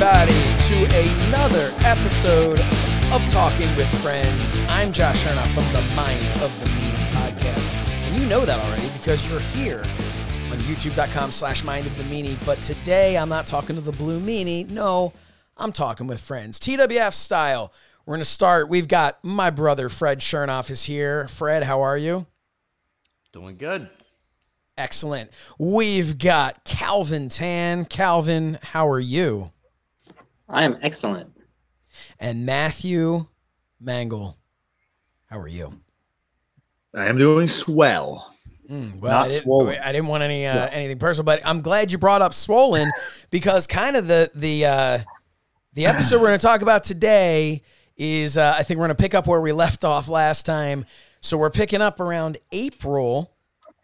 Everybody, to another episode of Talking with Friends. I'm Josh Shernoff from the Mind of the Meanie podcast. And you know that already because you're here on youtube.com slash mind of the meanie. But today I'm not talking to the blue meanie. No, I'm talking with friends. TWF style. We're going to start. We've got my brother, Fred Shernoff, is here. Fred, how are you? Doing good. Excellent. We've got Calvin Tan. Calvin, how are you? I am excellent. And Matthew Mangol, how are you? I am doing swell. Mm, well, Not I didn't, swollen. I didn't want any uh, anything personal, but I'm glad you brought up swollen because kind of the the uh, the episode we're going to talk about today is uh, I think we're going to pick up where we left off last time. So we're picking up around April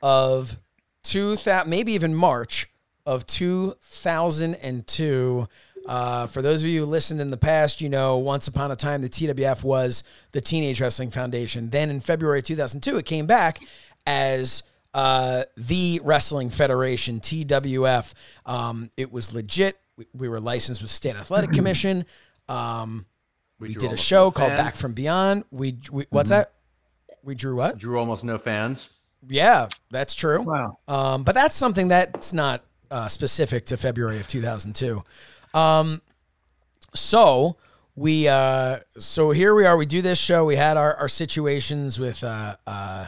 of two thousand, maybe even March of two thousand and two. Uh, for those of you who listened in the past, you know, once upon a time, the TWF was the Teenage Wrestling Foundation. Then in February 2002, it came back as uh, the Wrestling Federation, TWF. Um, it was legit. We, we were licensed with State Athletic Commission. Um, we, drew did a show no called fans. Back from Beyond. We, we what's that? We drew what? Drew almost no fans. Yeah, that's true. Wow. Um, but that's something that's not uh, specific to February of 2002. Um, so we, uh, so here we are. We do this show. We had our, our situations with uh, uh,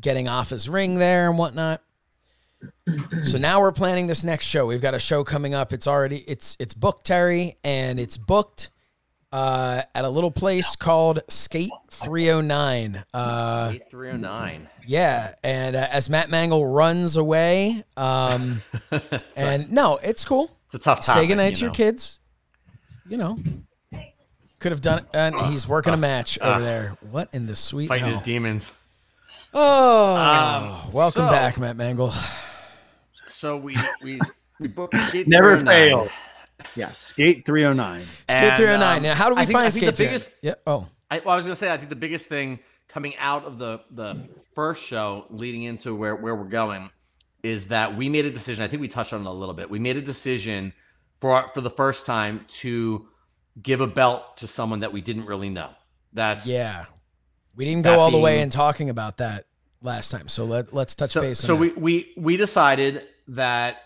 getting off his ring there and whatnot. so now we're planning this next show. We've got a show coming up. It's already it's it's booked, Terry, and it's booked uh, at a little place called Skate 309. Uh, Three Hundred Nine. yeah, and uh, as Matt Mangol runs away, um, and no, it's cool. It's a tough Say topic. goodnight you to your know. kids. You know, could have done. And he's working a match over there. What in the sweet Fighting his demons. Oh, Um, welcome so- back, Matt Mangol. So we we we booked Never 309. fail. Yes, Skate 309. Skate And, 309. um, now, how do we I think- find I think Skate the biggest Yeah. Oh, I, well, I was gonna say I think the biggest thing coming out of the the first show leading into where where we're going is that we made a decision. I think we touched on it a little bit. We made a decision for for the first time to give a belt to someone that we didn't really know. That's yeah. We didn't go all the way in talking about that last time. So let let's touch so, base. so on we, that. we we decided that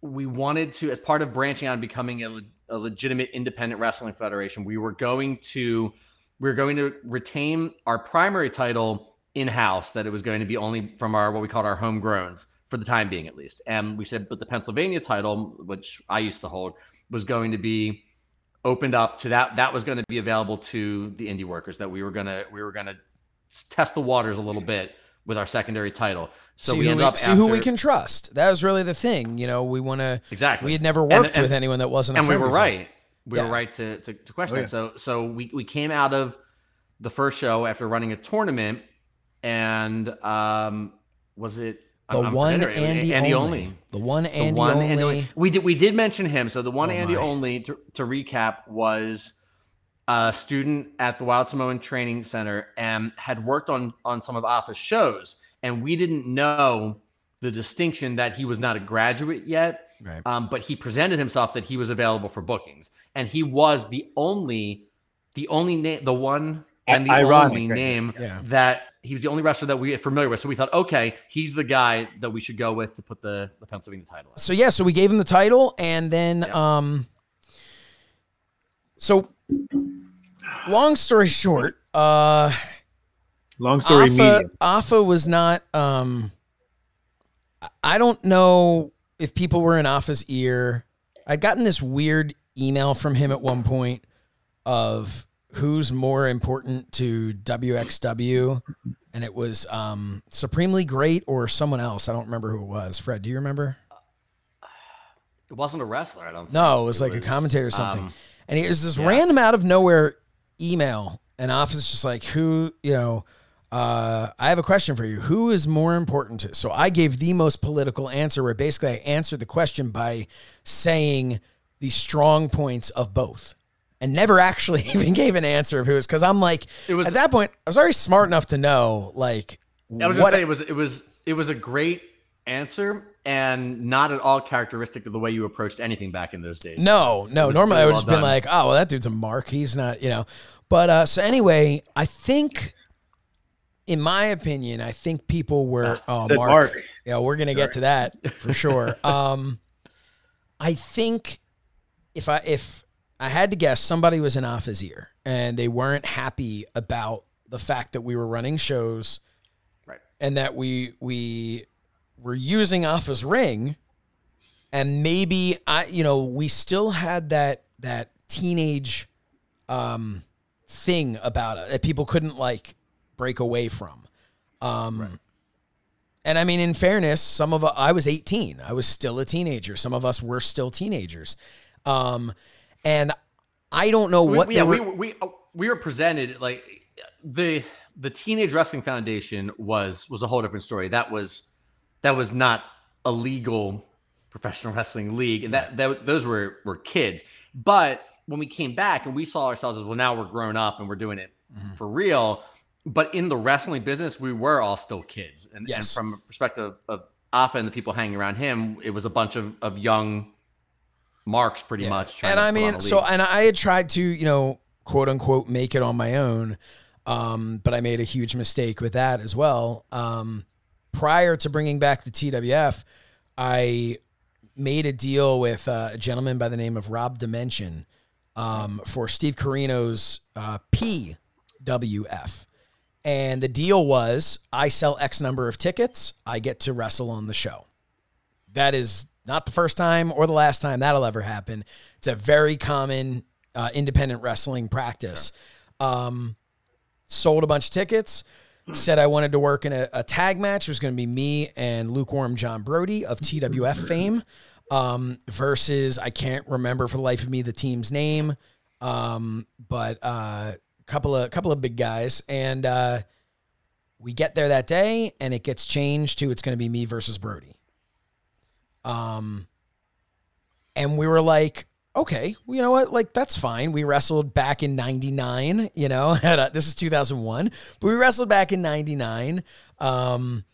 we wanted to as part of branching out and becoming a, a legitimate independent wrestling federation we were going to we were going to retain our primary title in house that it was going to be only from our what we called our homegrowns for the time being at least and we said but the pennsylvania title which i used to hold was going to be opened up to that that was going to be available to the indie workers that we were going to we were going to test the waters a little bit with our secondary title so see, we end we, up see who we can trust. That was really the thing. You know, we want to. exactly We had never worked and- with anyone that wasn't. A and we friend were before. right we Yeah. were right to to, to question Oh, it yeah. so so we we came out of the first show after running a tournament and um was it The I'm- I'm one forgetting. Andy, Andy only. only. The one The Andy one only. Andy only. We did we did mention him. So the one Oh, Andy my. only to, to recap was a student at the Wild Samoan Training Center and had worked on on some of Afa's shows, and we didn't know the distinction that he was not a graduate yet. Right. Um, but he presented himself that he was available for bookings, and he was the only, the only name, the one and the Ironic, only name Yeah. that he was the only wrestler that we are familiar with. So we thought, okay, he's the guy that we should go with to put the, the Pennsylvania title. on. So yeah, so we gave him the title, and then Yeah. um. So, long story short, uh, Long story Alpha, medium. Afa was not. Um, I- I don't know if people were in Afa's ear. I'd gotten this weird email from him at one point of who's more important to WXW, and it was um, Supremely Great or someone else. I don't remember who it was. Fred, do you remember? It wasn't a wrestler. I don't. No, it was like a commentator or something. um, and it was this yeah. random out of nowhere email, and Office just like, who, you know, uh, I have a question for you. Who is more important to? So I gave the most political answer, where basically I answered the question by saying the strong points of both, and never actually even gave an answer of who is because I'm like, It was- at that point I was already smart enough to know like I was what gonna say it was it was it was a great answer and not at all characteristic of the way you approached anything back in those days. No, no. Normally, I would well just been like, "Oh, well, that dude's a mark. He's not, you know." But uh, so anyway, I think, in my opinion, I think people were. Oh, Said Mark. Mark. Yeah, we're gonna get to that for sure. um, I think if I if I had to guess, somebody was in Afa's ear and they weren't happy about the fact that we were running shows, Right. and that we we were using Afa's ring, and maybe I, you know, we still had that that teenage um thing about it that people couldn't like break away from. Um and I mean in fairness, some of I was 18. I was still a teenager. Some of us were still teenagers. Um and I don't know what we, yeah, were, we, we we we were presented like the the Teenage Wrestling Foundation was was a whole different story. That was that was not a legal professional wrestling league, and that, that those were were kids. But when we came back and we saw ourselves as well, now we're grown up and we're doing it Mm-hmm. for real. But in the wrestling business, we were all still kids, and, and from a perspective of Afa and the people hanging around him, it was a bunch of of young marks, pretty Yeah. much. And I mean, so and I had tried to, you know, quote unquote, make it on my own, um, but I made a huge mistake with that as well. Um, prior to bringing back the TWF, I made a deal with uh, a gentleman by the name of Rob Dimension um, for Steve Corino's uh, PWF. And the deal was I sell X number of tickets, I get to wrestle on the show. That is not the first time or the last time that'll ever happen. It's a very common uh, independent wrestling practice. Um, sold a bunch of tickets. Said I wanted to work in a, a tag match. It was going to be me and lukewarm John Brody of TWF fame um, versus I can't remember for the life of me the team's name, um, but a uh, couple of couple of big guys, and uh, we get there that day, and it gets changed to it's going to be me versus Brody. Um, and we were like, okay, you know what? Like, that's fine. We wrestled back in 99, you know, a, this is 2001, but we wrestled back in 99. Um,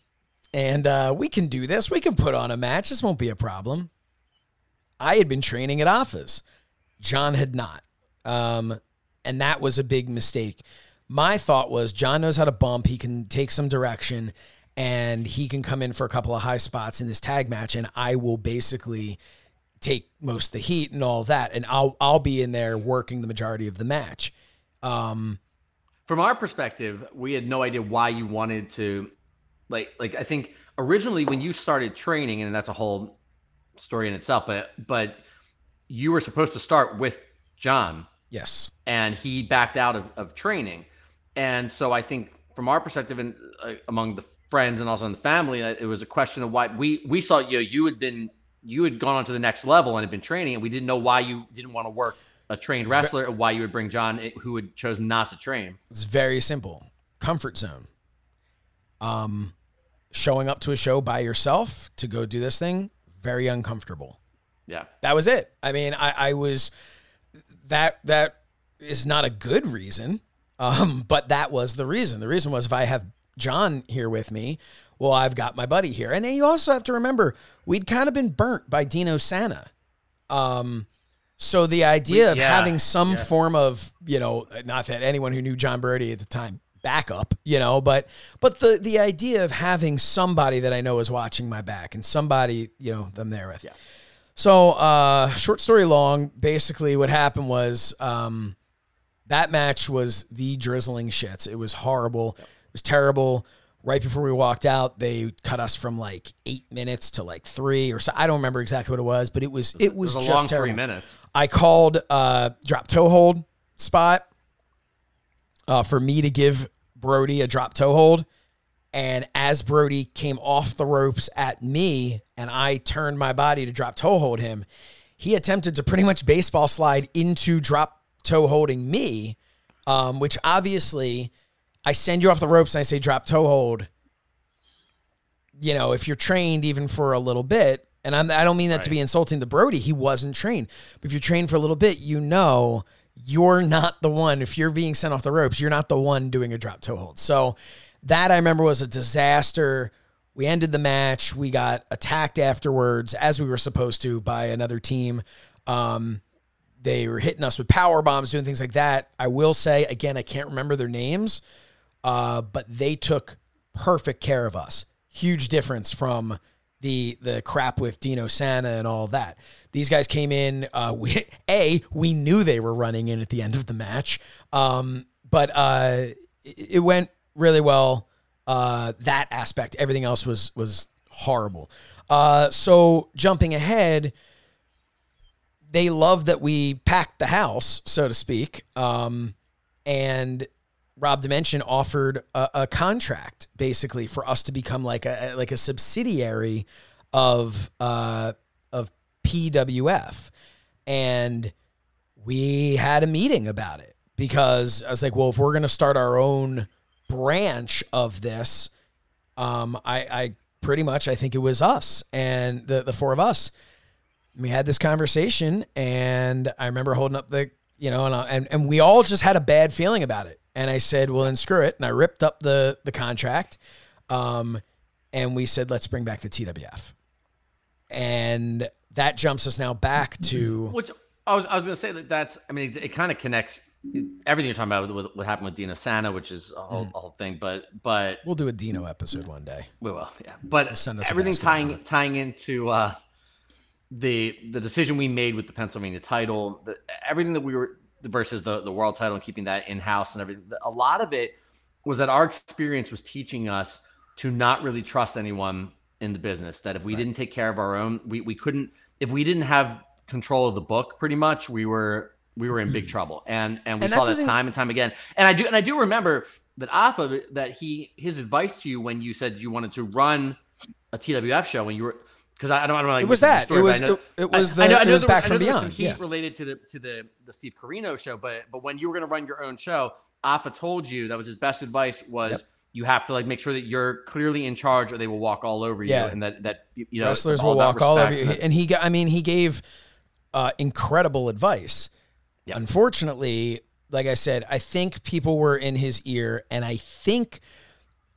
and uh, we can do this. We can put on a match. This won't be a problem. I had been training at Afa's. John had not. Um, and that was a big mistake. My thought was John knows how to bump. He can take some direction and he can come in for a couple of high spots in this tag match. And I will basically take most of the heat and all that. And I'll, I'll be in there working the majority of the match. Um, from our perspective, we had no idea why you wanted to like like I think originally when you started training, and that's a whole story in itself, but but you were supposed to start with John yes. and he backed out of, of training. And so I think from our perspective and uh, among the friends and also in the family, uh, it was a question of why we we saw you know you had been you had gone on to the next level and had been training, and we didn't know why you didn't want to work a trained wrestler, or why you would bring John, eh, who had chosen not to train. It's very simple. Comfort zone. Um, showing up to a show by yourself to go do this thing, very uncomfortable. Yeah. That was it. I mean, I, I was that that is not a good reason, um, but that was the reason. The reason was if I have John here with me, well, I've got my buddy here, and then you also have to remember we'd kind of been burnt by Dino Santa. Um, so the idea of yeah, having some yeah. form of, you know, not that anyone who knew John Brody at the time backup, you know, but but the the idea of having somebody that I know is watching my back and somebody, you know, I'm there with. Yeah. So, uh, short story long, basically what happened was um, that match was the drizzling shits. It was horrible. Was terrible. Right before we walked out, they cut us from like eight minutes to like three or so. I don't remember exactly what it was, but it was it was, It was just long terrible. three minutes. I called uh drop toe hold spot uh, for me to give Brody a drop toe hold. And as Brody came off the ropes at me and I turned my body to drop toe hold him, he attempted to pretty much baseball slide into drop toe holding me, um, which obviously I send you off the ropes and I say drop toe hold. You know, if you're trained even for a little bit, and I'm, I don't mean that to be insulting to Brody, he wasn't trained. But if you're trained for a little bit, you know you're not the one. If you're being sent off the ropes, you're not the one doing a drop toe hold. So that I remember was a disaster. We ended the match. We got attacked afterwards, as we were supposed to, by another team. Um, they were hitting us with power bombs, doing things like that. I will say again, I can't remember their names, uh, but they took perfect care of us. Huge difference from the the crap with Dino Santa and all that. These guys came in. Uh, we, a we knew they were running in at the end of the match, um, but uh, it, went really well. Uh, that aspect, everything else was was horrible. Uh, so jumping ahead, they love that we packed the house, so to speak. Um, and Rob Dimension offered a, a contract basically for us to become like a like a subsidiary of uh, of PWF, and we had a meeting about it because I was like, well, if we're gonna start our own branch of this, um, I, I pretty much I think it was us and the the four of us. We had this conversation, and I remember holding up the you know, and and and we all just had a bad feeling about it. And I said, well, then screw it, and I ripped up the the contract, um, and we said, let's bring back the TWF, and that jumps us now back to Which I was I was going to say that that's I mean it, it kind of connects everything you're talking about with, with what happened with Dino Santa, which is a whole, a whole thing. But but we'll do a Dino episode one day. we will, yeah. But send us everything tying tying into uh, the the decision we made with the Pennsylvania title, the, everything that we were versus the the world title and keeping that in house and everything. A lot of it was that our experience was teaching us to not really trust anyone in the business. That if we didn't take care of our own, we we couldn't. If we didn't have control of the book, pretty much, we were we were in big mm. trouble. And and we And saw that thing- time and time again. And I do and I do remember that Afa that he his advice to you when you said you wanted to run a TWF show when you were because I, I don't I don't know. It was that. It was- it- it was the- it was there Back I from know there was Beyond, Some heat yeah. related to the to the the Steve Corino show, but but when you were going to run your own show, Afa told you that was his best advice was. You have to like make sure that you're clearly in charge, or they will walk all over you, Yeah. and that that you know wrestlers will walk all over you. and he got, I mean, he gave uh, incredible advice. Yeah. Unfortunately, like I said, I think people were in his ear, and I think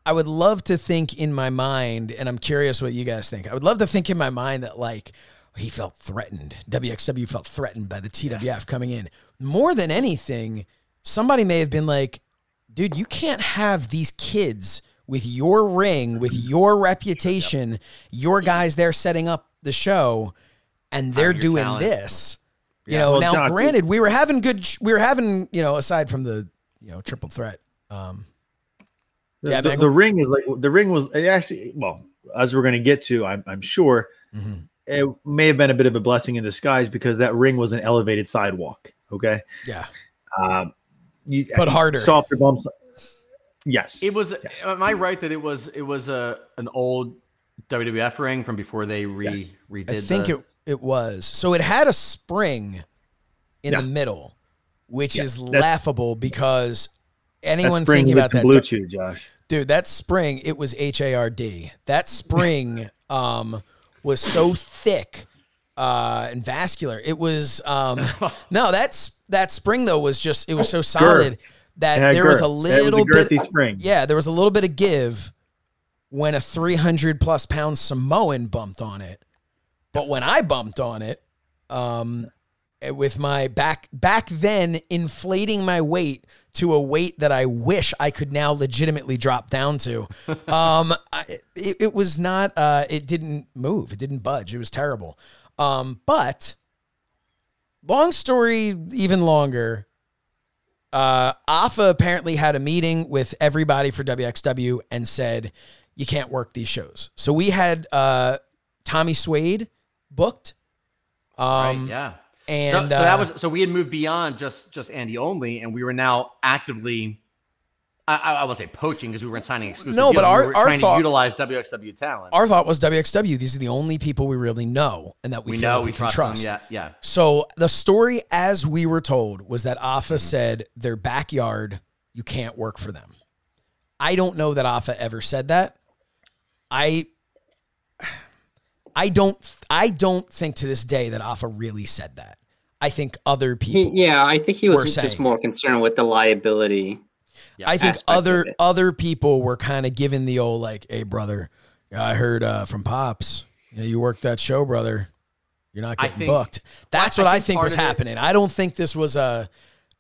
I would love to think in my mind, and I'm curious what you guys think. I would love to think in my mind that like he felt threatened. WXW felt threatened by the TWF coming in. More than anything, somebody may have been like, dude, you can't have these kids with your ring, with your reputation, your guys there setting up the show, and they're doing talent. this. You know, Well, now John, granted, we were having good, we were having, you know, aside from the, you know, triple threat. Um, The, Yeah, the, the ring is like the ring was it actually well as we're going to get to I'm, I'm sure Mm-hmm. it may have been a bit of a blessing in disguise because that ring was an elevated sidewalk okay yeah, um you, But harder. softer bumps yes It was. Yes. Am I right that it was it was a an old WWF ring from before they re Yes. redid? I think the, it it was. So it had a spring in Yeah. the middle, which Yeah, is that's- laughable because that anyone thinking about some that, blue chew josh dude, that spring it was H A R D. That spring um was so thick uh and vascular. It was um no, that's that spring though was just it was so solid that there was a girth. It was a little bit spring. yeah, there was a little bit of give when a 300 plus pound Samoan bumped on it. But when I bumped on it, um, with my back back then inflating my weight to a weight that I wish I could now legitimately drop down to, um, I, it, it was not. Uh, it didn't move. It didn't budge. It was terrible. Um, but long story, even longer. uh, Afa apparently had a meeting with everybody for WXW and said, you can't work these shows. So we had uh, Tommy Suede booked. Um, right, yeah. And so, so that uh, was so we had moved beyond just just Andy only, and we were now actively. I, I would say poaching because we weren't signing exclusive. No, deals. but our- we were our trying thought- to utilize WXW talent. our thought was WXW. These are the only people we really know and that we, we know we we can trust, them. Yeah, yeah. So the story, as we were told, was that Afa Mm-hmm. said their backyard, you can't work for them. I don't know that Afa ever said that. I, I don't, I don't think to this day that Afa really said that. I think other He, people. yeah, I think he was just saying. more concerned with the liability. Yeah, I think other other people were kind of giving the old like, "Hey, brother, I heard uh, from pops, yeah, you worked that show, brother. You're not getting think- booked." That's I what I think think was of it- happening. I don't think this was a.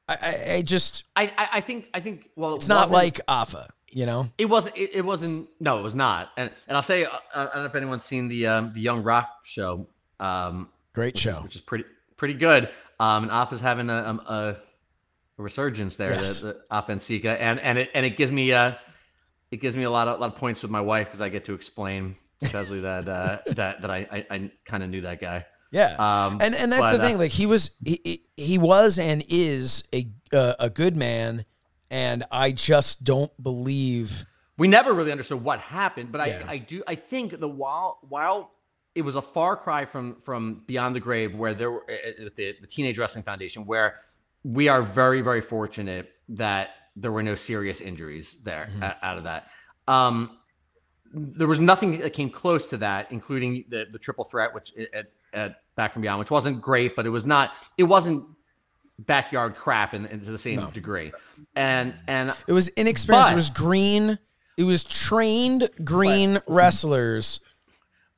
I, I, I just I, I I think I think well, it it's not wasn't- like Afa, you know. It wasn't. It, it wasn't. No, it was not. And and I'll say uh, I don't know if anyone's seen the um, the Young Rock show, um, Great which, show. is, which is pretty pretty good. Um, and Afa's having a, um, a, a resurgence there, Yes. the, the Afa and Sika, and and it and it gives me uh it gives me a lot of lot of points with my wife because I get to explain especially that uh, that that I I, I kind of knew that guy. Yeah. Um, and and that's but, the thing. uh, Like he was he, he- he was and is a uh, a good man, and I just don't believe. we never really understood what happened, but Yeah. I, I do I think the while while it was a far cry from from Beyond the Grave, where there were uh, uh, the the Teenage Wrestling Foundation, where we are very very fortunate that there were no serious injuries there Mm-hmm. out of that. Um, there was nothing that came close to that, including the the triple threat, which at, at Back from Beyond, which wasn't great, but it was not it wasn't backyard crap in, in to the same No. degree. And and It was inexperienced. But- it was green. It was trained green wrestlers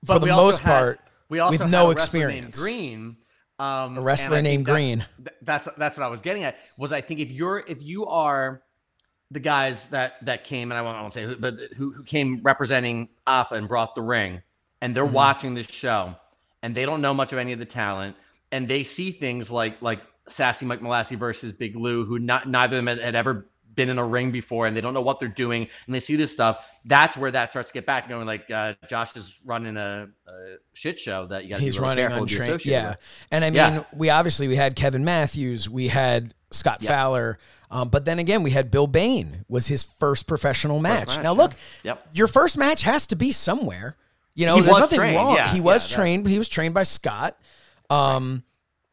for the most had- part. we also with had no a wrestler named experience. Green, um, A wrestler and I think named that- Green. that's that's what I was getting at. Was I think if you're if you are the guys that that came and I won't, I won't say who, but who who came representing Afa and brought the ring, and they're Mm-hmm. watching this show, and they don't know much of any of the talent, and they see things like like Sassy Mike Malassi versus Big Lou, who not neither of them had, had ever been in a ring before and they don't know what they're doing and they see this stuff that's where that starts to get back going like uh, josh is running a, a shit show that you got He's real running careful to be untrained. Yeah, with. and I mean, Yeah. we obviously we had Kevin Matthews, we had Scott Yep. Fowler, um, but then again, we had Bill Bain was his first professional match. match, now, yeah. look, Yep. your first match has to be somewhere. You know, He there's nothing trained, wrong. yeah, he was yeah, trained. He was trained by Scott. Um,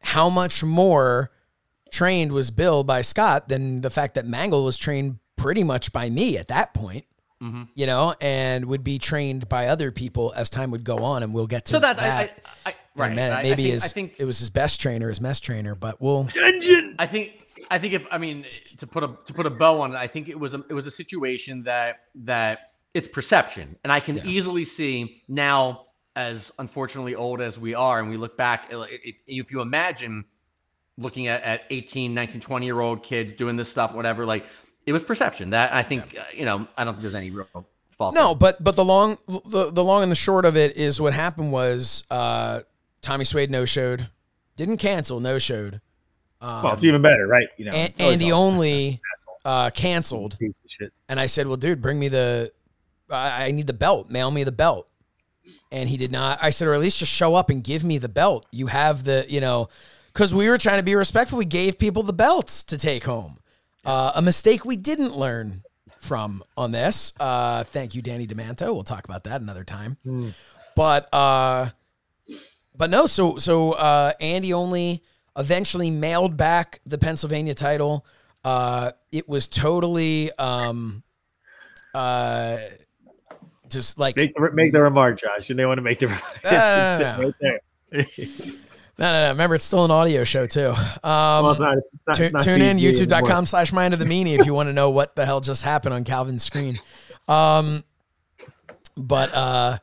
how much more trained was Bill by Scott than the fact that Mangol was trained pretty much by me at that point? Mm-hmm. You know, and would be trained by other people as time would go on, and we'll get to that. so that's that I, I, I right a minute. I- I Maybe think, his, I think it was his best trainer, his mess trainer, but we'll. I think I think if I mean to put a to put a bow on it, I think it was a it was a situation that that it's perception, and I can easily see now as unfortunately old as we are, and we look back, if, if you imagine looking at, at 18, 19, 20 year old kids doing this stuff, whatever, like it was perception that I think, uh, you know, I don't think there's any real fault. No, there. but but the long the, the long and the short of it is what happened was uh, Tommy Suede no showed, didn't cancel, no showed. Um, well, it's even better, right? You know, and, it's always Andy only uh, canceled, piece of shit. and I said, "Well, dude, bring me the, I, I need the belt. Mail me the belt." And he did not. I said, or at least just show up and give me the belt. You have the, you know, because we were trying to be respectful. We gave people the belts to take home. Uh, a mistake we didn't learn from on this. Uh, thank you, Danny Demanto. We'll talk about that another time. But uh, but no. So so uh, Andy only eventually mailed back the Pennsylvania title. Uh, it was totally um, uh, just like Make the, make the remark, Josh. You may want to make the remark. No, no, no, right there. no, no, no. Remember, it's still an audio show too. well, Um, it's not, it's not, not tune in youtube.com slash mind of the meanie if you want to know what the hell just happened on Calvin's screen. Um, but uh,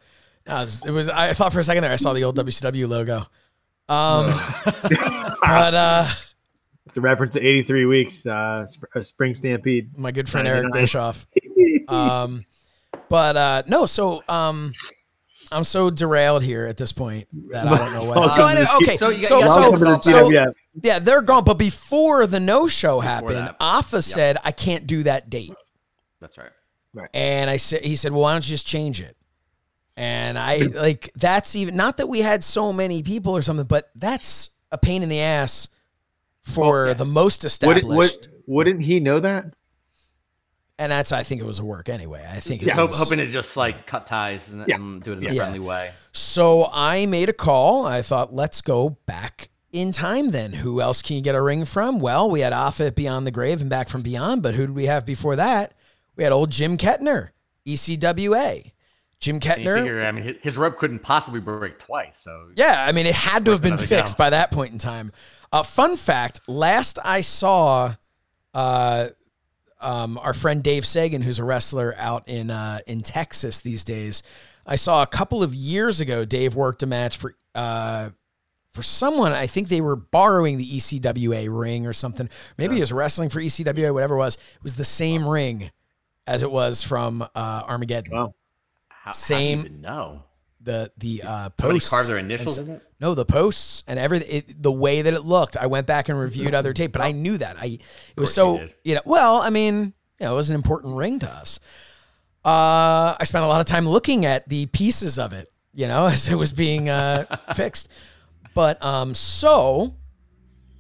it was. I thought for a second there I saw the old WCW logo. Um, but uh, It's a reference to 83 weeks, uh, sp- uh, Spring Stampede. my good friend Eric 99. Bischoff. Um, but uh, no, so um, I'm so derailed here at this point that I don't know what. So I to know, okay, So you got- so you so, the so- TWF. yeah, they're gone. But before the no show happened, that. Afa said I can't do that date, That's right. Right. And I said he said, well, why don't you just change it? And I like that's even not that we had so many people or something, but that's a pain in the ass for the most established. Wouldn't, would, wouldn't he know that? And that's I think it was a work anyway. I think it Yeah, was, hoping to just like cut ties and, Yeah. and do it in a Yeah. friendly way. So I made a call. I thought, let's go back in time then. Who else can you get a ring from? Well, we had Afa at Beyond the Grave and Back from Beyond, but who did we have before that? We had old Jim Kettner, E ECWA. Jim And Kettner. figure, I mean, his, his rope couldn't possibly break twice. So Yeah, I mean, it had to have been fixed go. by that point in time. Uh, fun fact: last I saw, uh, um, our friend Dave Sagan, who's a wrestler out in uh, in Texas these days, I saw a couple of years ago. Dave worked a match for uh, for someone. I think they were borrowing the ECWA ring or something. Maybe he was wrestling for ECWA, whatever it was. It was the same ring as it was from uh, Armageddon. Wow. how, Same- How do you even know? The the uh, posts their initials so- in it. No, the posts and everything, it, the way that it looked. I went back and reviewed other tape, but I knew that. I it was so you you know. Well, I mean, you know, it was an important ring to us. Uh, I spent a lot of time looking at the pieces of it, you know, as it was being uh, fixed. But um, so,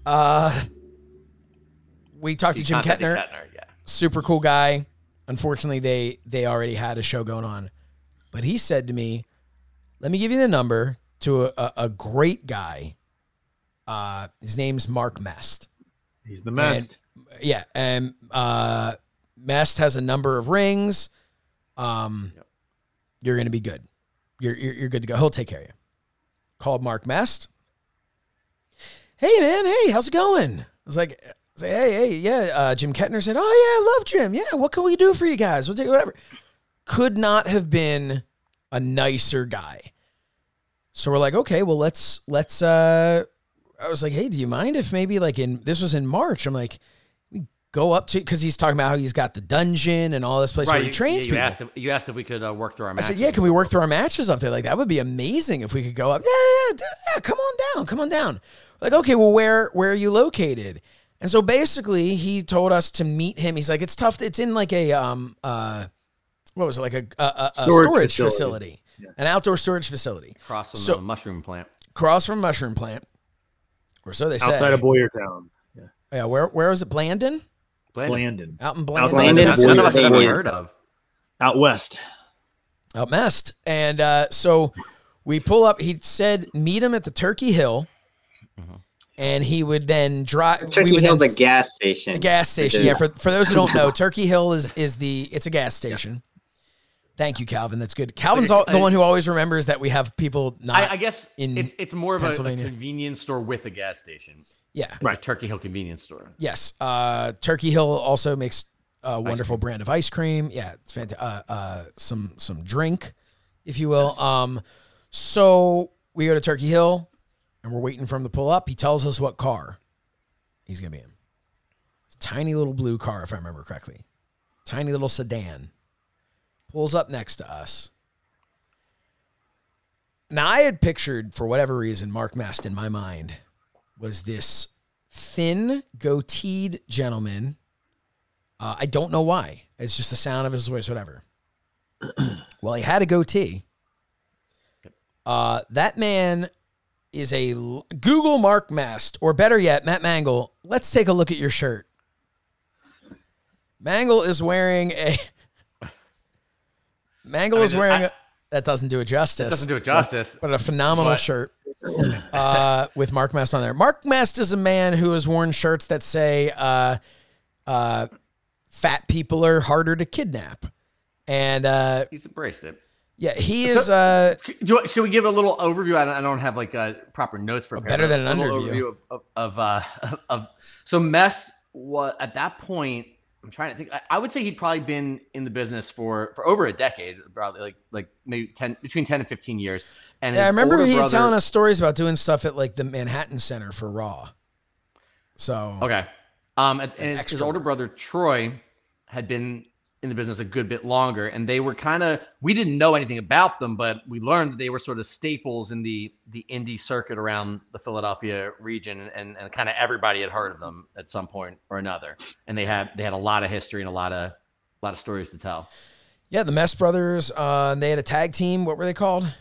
uh, we talked to Jim Kettner Kettner, yeah. super cool guy. Unfortunately, they they already had a show going on, but he said to me, "Let me give you the number to a, a, great guy. Uh, his name's Mark Mest. He's the best. Yeah, and uh, Mest has a number of rings. Um, you're gonna be good. You're, you're you're good to go. He'll take care of you." Called Mark Mest. Hey man, hey, how's it going? I was like, I was like, hey, hey, yeah. Uh, Jim Kettner said, oh yeah, I love Jim. Yeah, what can we do for you guys? We'll do whatever. Could not have been a nicer guy. So we're like, okay, well let's let's. uh I was like, hey, do you mind if maybe like in this was in March? I'm like, we go up to because he's talking about how he's got the dungeon and all this place where he you, trains yeah, you people. asked if, you asked if we could uh, work through our I said, yeah, can we work through our matches up there? Like that would be amazing if we could go up. Yeah, yeah, yeah, yeah, come on down, come on down. Like, okay, well, where where are you located? And so basically, he told us to meet him. He's like, it's tough. It's in like a um uh, what was it like a a, a, a storage, Storage facility, facility. An outdoor storage facility, across from So- the mushroom plant. across from Mushroom Plant, or so they say. Outside of Boyertown. Yeah. yeah, where where was it? Blandon, Blandon. Blandon. out in Outside Blandon, Blandon, That's, that's what I've Boise. never heard of. Out west. out west. And uh, so we pull up. He said, meet him at the Turkey Hill, and he would then drive. we Turkey would Hill's then a gas station. A gas station. Yeah, for, for those who don't know, Turkey Hill is is the it's a gas station. Thank you, Calvin. That's good. Calvin's all, the I- one who always remembers that we have people not. I, I guess in it's it's more of a, a convenience store with a gas station. yeah. It's a Turkey Hill convenience store. Yes. Uh, Turkey Hill also makes a wonderful brand of ice cream. Yeah, it's fantastic. Uh, uh, some some drink, if you will. Um, so we go to Turkey Hill, and we're waiting for him to pull up. He tells us what car he's gonna be in. It's a tiny little blue car, if I remember correctly. Tiny little sedan. Pulls up next to us. Now I had pictured, for whatever reason, Mark Mest in my mind was this thin, goateed gentleman. Uh, I don't know why. It's just the sound of his voice, whatever. well, he had a goatee. Uh, that man is a Google Mark Mest, or better yet, Matt Mangol. Let's take a look at your shirt. Mangol is wearing a. Mangol I is mean, wearing I- a. That doesn't do it justice Doesn't do it justice. but a phenomenal But- shirt uh, with Mark Mest on there. Mark Mest is a man who has worn shirts that say uh, uh, "Fat people are harder to kidnap," and uh, He's embraced it. yeah, he is. Uh, Do can we give a little overview? I don't, I don't have like uh, proper notes for better than an underview. overview of of, of, uh, of so Mest was at that point. I'm trying to think. I, I would say he'd probably been in the business for for over a decade, probably like like maybe ten between ten and fifteen years. And yeah, I remember he brother- telling us stories about doing stuff at like the Manhattan Center for Raw. So Okay. Um, and, and his, extra his older brother Troy had been in the business a good bit longer, and they were kind of we didn't know anything about them, but we learned that they were sort of staples in the the indie circuit around the Philadelphia region, and, and kind of everybody had heard of them at some point or another, and they had they had a lot of history and a lot of a lot of stories to tell. Yeah, the Mest Brothers. Uh, they had a tag team. What were they called?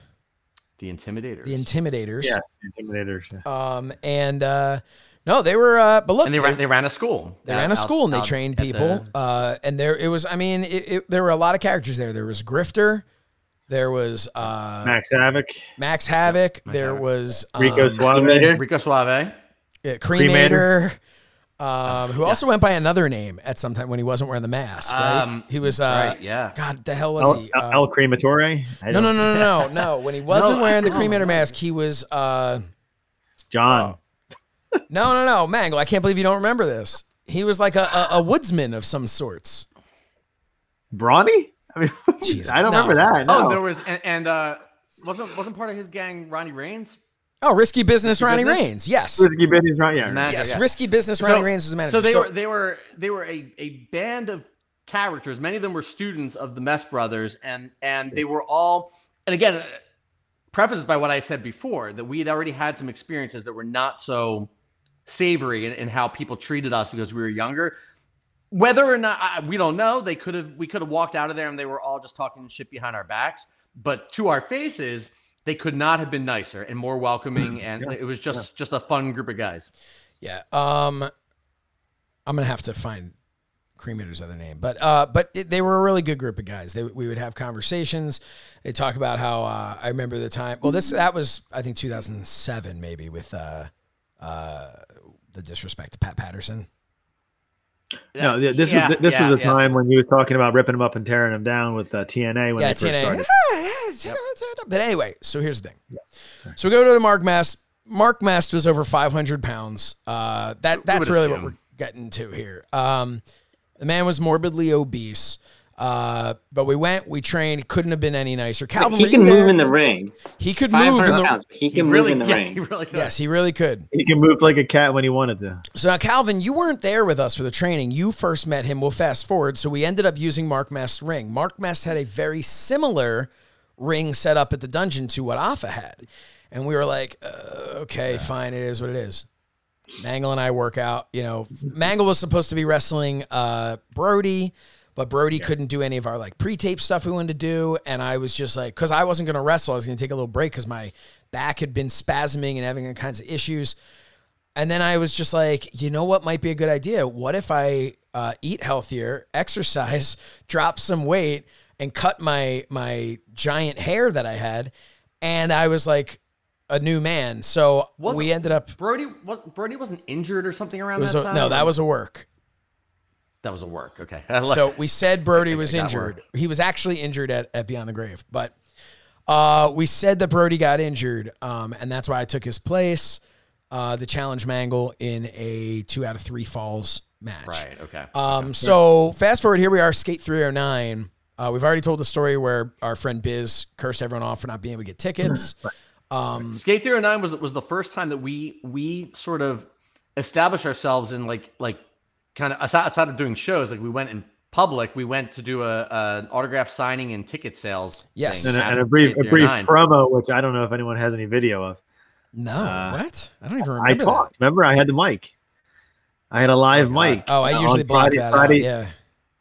The Intimidators. The Intimidators. Yes, intimidators. yeah. Um, and uh, no, they were. Uh, but look, and they ran they ran a school. They out- ran a out- school and they out trained people. the- uh, and there, it was. I mean, it, it, there were a lot of characters there. There was Grifter. There was uh, Max Havoc, Max Havoc. Max there Havoc. was um, Rico Suave. Rico Suave. yeah, Cremator. Cremator, um, who also went by another name at some time when he wasn't wearing the mask. Right? Um, he was. Uh, right, yeah. God, the hell was El, he? Uh, El Crematore. No, no, no, no, no, no. When he wasn't No, wearing the cremator no. mask, he was. Uh, John. No, no, no, Mangol. I can't believe you don't remember this. He was like a, a, a woodsman of some sorts. Brawny? I mean, Jesus, I don't no. remember that. Oh, no. there was and, and uh wasn't wasn't part of his gang Ronnie Reigns? Oh, risky business, Risky Ronnie Business? Reigns. Yes, Risky Business, right? Yeah. Manager, yes, yeah. risky business. Ronnie Reigns was the manager. So they were they were they were a, a band of characters. Many of them were students of the Mest Brothers, and and they were all. And again, prefaces by what I said before that we had already had some experiences that were not so savory in how people treated us because we were younger. Whether or not I, we don't know, they could have we could have walked out of there and they were all just talking shit behind our backs. But to our faces, they could not have been nicer and more welcoming, and Yeah, it was just just a fun group of guys. Yeah. Um, I'm gonna have to find Cremator's other name, but uh, but it, they were a really good group of guys. They we would have conversations. They talk about how uh, I remember the time. Well, this that was I think 2007 maybe with uh, uh, the disrespect to Pat Patterson. No, this Yeah, was this yeah, was a yeah. time when he was talking about ripping them up and tearing them down with uh, TNA when yeah, they first TNA. started. But anyway, so here's the thing. So we go to Mark Mest. Mark Mest was over 500 pounds. Uh, that that's would really what we're getting to here. Um, the man was morbidly obese. Uh, but we went, we trained. Couldn't have been any nicer. Calvin, he can move there? in the ring. He could move in the. pounds, but he He can really, move in the yes, ring. he really could. Yes, he really could. He can move like a cat when he wanted to. So now, Calvin, you weren't there with us for the training. You first met him. We'll fast forward. So we ended up using Mark Mest's ring. Mark Mest had a very similar ring set up at the dungeon to what Afa had. And we were like, uh, okay, fine. It is what it is. Mangol and I work out. You know, Mangol was supposed to be wrestling uh, Brody, but Brody couldn't do any of our like pre-tape stuff we wanted to do. And I was just like, because I wasn't going to wrestle, I was going to take a little break because my back had been spasming and having all kinds of issues. And then I was just like, you know what might be a good idea? What if I uh, eat healthier, exercise, drop some weight, and cut my my giant hair that I had? And I was like a new man. So Wasn't- we ended up. Brody was Brody wasn't injured or something around that a, time. no, that was a work. That was a work. Okay, So we said Brody was injured. worked. He was actually injured at, at Beyond the Grave, but uh, we said that Brody got injured, um, and that's why I took his place. Uh, the challenge Mangol in a two out of three falls match. right. Okay. Um, so fast forward, here we are, Skate 309. Uh, we've already told the story where our friend Biz cursed everyone off for not being able to get tickets. Um, Skate 309 was was the first time that we we sort of established ourselves in like like kind of aside, outside of doing shows. Like we went in public. We went to do a, a an autograph signing and ticket sales. Yes. thing And, a- at and a brief a brief 309. promo, which I don't know if anyone has any video of. no, Uh, what? I don't even I remember that. talked. Remember, I had the mic. I had a live mic. Oh, I uh, usually on block Friday, that Friday, out. Yeah.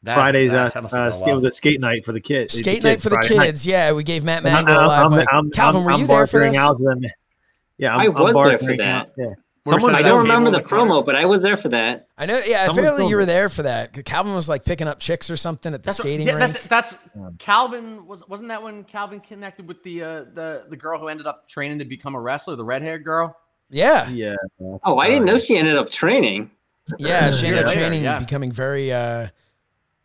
That- Friday's that- uh, that must have uh, gone skate, was a skate night for the kids. Skate night for the Friday night. kids. Yeah, we gave Matt And I'm- Mangol a live I'm- mic. I'm- Calvin, I'm- were I'm you there for bartering this? out them. Yeah, I'm, I I'm was there bartering for out- that. Yeah. We're Someone, I don't remember the the promo, but I was there for that. I know. Yeah, I Someone feel like you were there for that. Calvin was like picking up chicks or something at the That's what- skating yeah, rink. That's, that's Calvin was wasn't that when Calvin connected with the uh, the the girl who ended up training to become a wrestler, the red haired girl. yeah, yeah. Oh, I didn't know she ended up training. yeah. She ended up training, yeah. becoming very. Uh,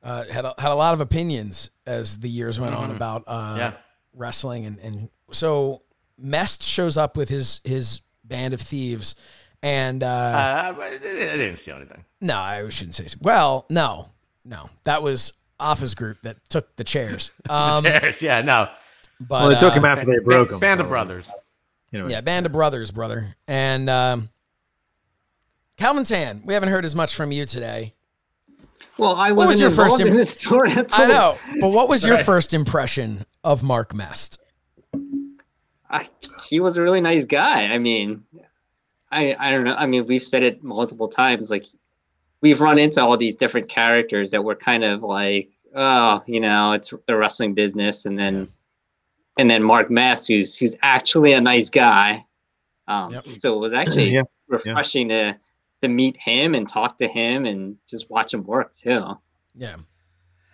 uh, had a, had a lot of opinions as the years went on Mhm. about uh, Yeah. wrestling, and and so Mest shows up with his his band of thieves, and uh, Uh, I I didn't see anything. no, I shouldn't say. So. Well, no, no, that was Afa's Group that took the chairs. Um, Chairs, yeah, no. but Well, they took uh, him after they broke him. Band of so, Brothers. Anyway. Yeah, band of brothers, brother. And um, Calvin Tan, we haven't heard as much from you today. Well, I What was wasn't your first involved im- in the story. That's I know, but what was your Right. first impression of Mark Mest? I, he was a really nice guy. I mean, I I don't know. I mean, we've said it multiple times. Like, we've run into all these different characters that were kind of like, oh, you know, it's the wrestling business, and then and then Mark Mest, who's who's actually a nice guy. Um, Yep. So it was actually Yeah, refreshing to to meet him and talk to him and just watch him work too. Yeah,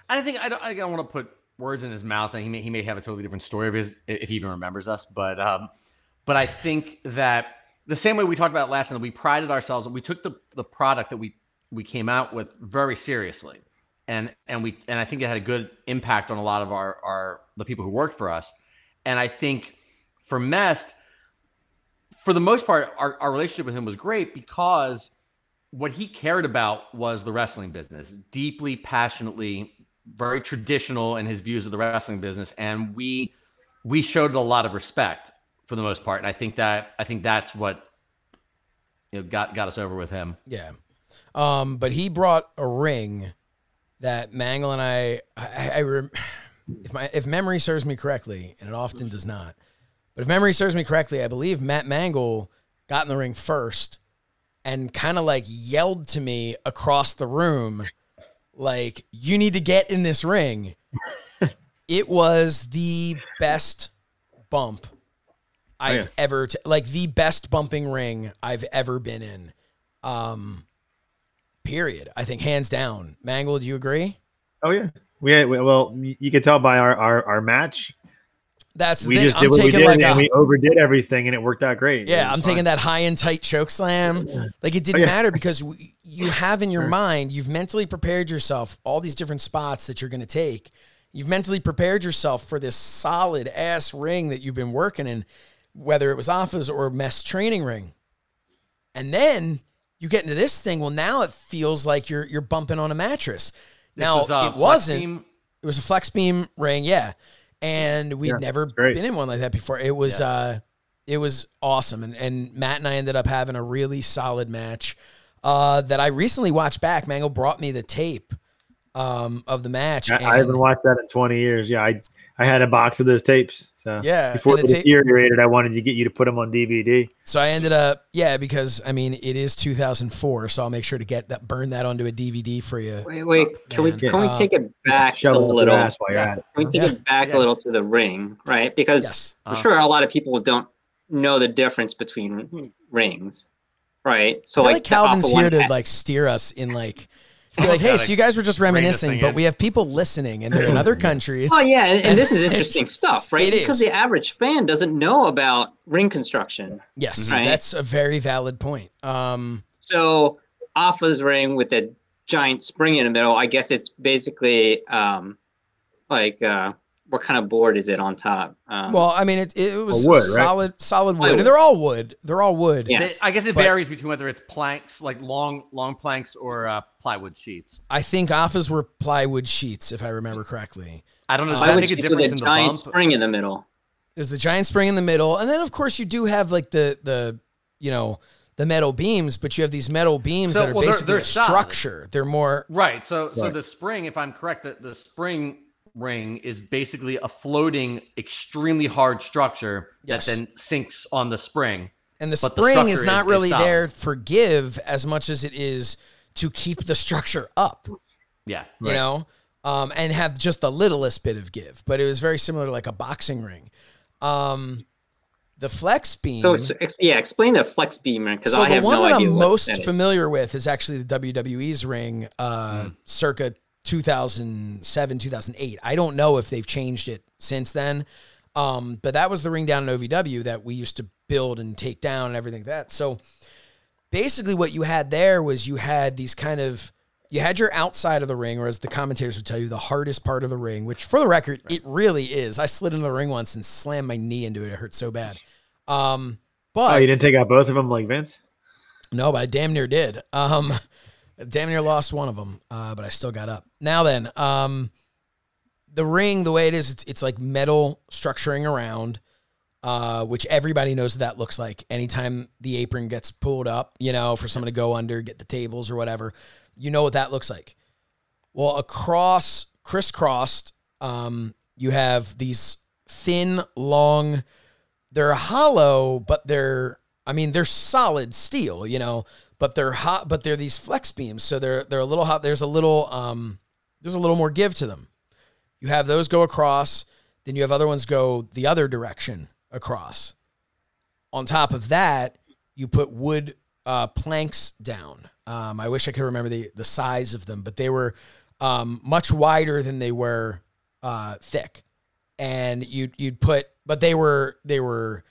I think I don't. I don't want to put words in his mouth, and he may he may have a totally different story of his if he even remembers us. But um, but I think that the same way we talked about last time, we prided ourselves. We took the the product that we we came out with very seriously, and and we and I think it had a good impact on a lot of our our the people who worked for us. And I think for Mest, for the most part, our, our relationship with him was great because what he cared about was the wrestling business, deeply, passionately, very traditional in his views of the wrestling business, and we we showed a lot of respect for the most part. And I think that I think that's what you know got got us over with him. yeah. Um, but he brought a ring that Mangol and I, I, I rem- if my if memory serves me correctly, and it often does not, but if memory serves me correctly, I believe Matt Mangol got in the ring first and kind of like yelled to me across the room, like, "You need to get in this ring." it was the best bump I've yeah. ever t- like the best bumping ring I've ever been in. Um, period. I think hands down. Mangol, do you agree? Oh yeah. We had, well, you could tell by our our, our match. That's the We thing. just I'm did what we did, like and a we overdid everything, and it worked out great. Yeah, I'm fine. taking that high and tight choke slam. Like it didn't yeah. matter because w- you have in your mind, you've mentally prepared yourself all these different spots that you're going to take. You've mentally prepared yourself for this solid ass ring that you've been working in, whether it was Afa's or Mest training ring. And then you get into this thing. Well, now it feels like you're you're bumping on a mattress. This now was, uh, it wasn't. Beam. It was a flex beam ring, yeah. And we'd Yeah, never been in one like that before. It was uh it was awesome. And and Matt and I ended up having a really solid match. Uh that I recently watched back. Mangol brought me the tape um of the match. I, I haven't watched that in 20 years. Yeah, I I had a box of those tapes. So Yeah, before and it the tape- deteriorated, I wanted to get you to put them on DVD. so I ended up yeah, because I mean it is 2004, so I'll make sure to get that burn that onto a DVD for you. Wait, wait. Can we man. can we Uh, take it back a Shove it up your little? ass while you're at it. Can we take Yeah. it back Yeah. a little to the ring, right? Because Yes. I'm Uh-huh. sure a lot of people don't know the difference between rings, right? So I feel like, like Calvin's here to like steer us in like be like, hey, so you guys were just reminiscing, but in. we have people listening and they're in other countries. Oh yeah, and, and this is interesting stuff, right? It because is. the average fan doesn't know about ring construction. Yes, Right. that's a very valid point. Um, So Afa's ring with a giant spring in the middle, I guess it's basically um, like uh, what kind of board is it on top? Um, well, I mean, it, it was Well, wood, right? solid, solid wood, and they're all wood. They're all wood. Yeah. They- I guess it But- varies between whether it's planks, like long long planks, or uh, plywood sheets. I think Afa's were plywood sheets, if I remember correctly. I don't know. Does Uh, I that make a choose with difference a in the giant bump? spring in the middle. There's the giant spring in the middle, and then of course you do have like the the you know the metal beams, but you have these metal beams So- that are well, they're- basically they're a solid. structure. They're more Right. So so the spring, if I'm correct, the, the spring ring is basically a floating, extremely hard structure Yes. that then sinks on the spring. And the But the spring structure is is- not is really solid. there for give as much as it is to keep the structure up, Yeah. you know, um, and have just the littlest bit of give. But it was very similar to like a boxing ring. Um, the flex beam. So it's, ex- yeah, explain the flex beam ring because so I the have one no that idea I'm what most that is. familiar with is actually the WWE's ring, uh, Hmm. circa 2007, 2008. I don't know if they've changed it since then. Um, but that was the ring down in OVW that we used to build and take down and everything like that. So basically what you had there was you had these kind of you had your outside of the ring, or as the commentators would tell you, the hardest part of the ring, which for the record, it really is. I slid into the ring once and slammed my knee into it. It hurt so bad. Um, but Oh, you didn't take out both of them like Vince? no, but I damn near did. Um, damn near lost one of them, uh, but I still got up. Now then, um, the ring, the way it is, it's, it's like metal structuring around, uh, which everybody knows what that looks like. Anytime the apron gets pulled up, you know, for someone to go under, get the tables or whatever, you know what that looks like. Well, across crisscrossed, um, you have these thin, long. They're hollow, but they're. I mean, they're solid steel, you know, but they're hot. But they're these flex beams, so they're they're a little hot. There's a little um, there's a little more give to them. You have those go across, then you have other ones go the other direction across. On top of that, you put wood uh, planks down. Um, I wish I could remember the the size of them, but they were um, much wider than they were uh, thick. And you'd you'd put, but they were they were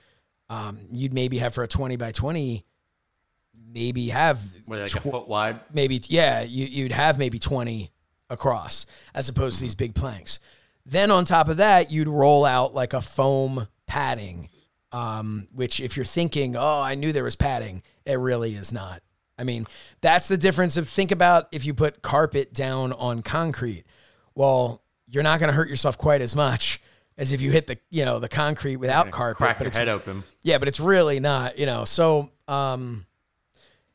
um, you'd maybe have for a twenty by twenty, maybe have they like a foot wide? maybe yeah you, you'd have maybe 20 across as opposed to these big planks then on top of that you'd roll out like a foam padding um, which if you're thinking oh i knew there was padding it really is not i mean that's the difference of think about if you put carpet down on concrete well you're not going to hurt yourself quite as much as if you hit the you know the concrete without carpet Crack but your it's head open. yeah, but it's really not, you know. So, um,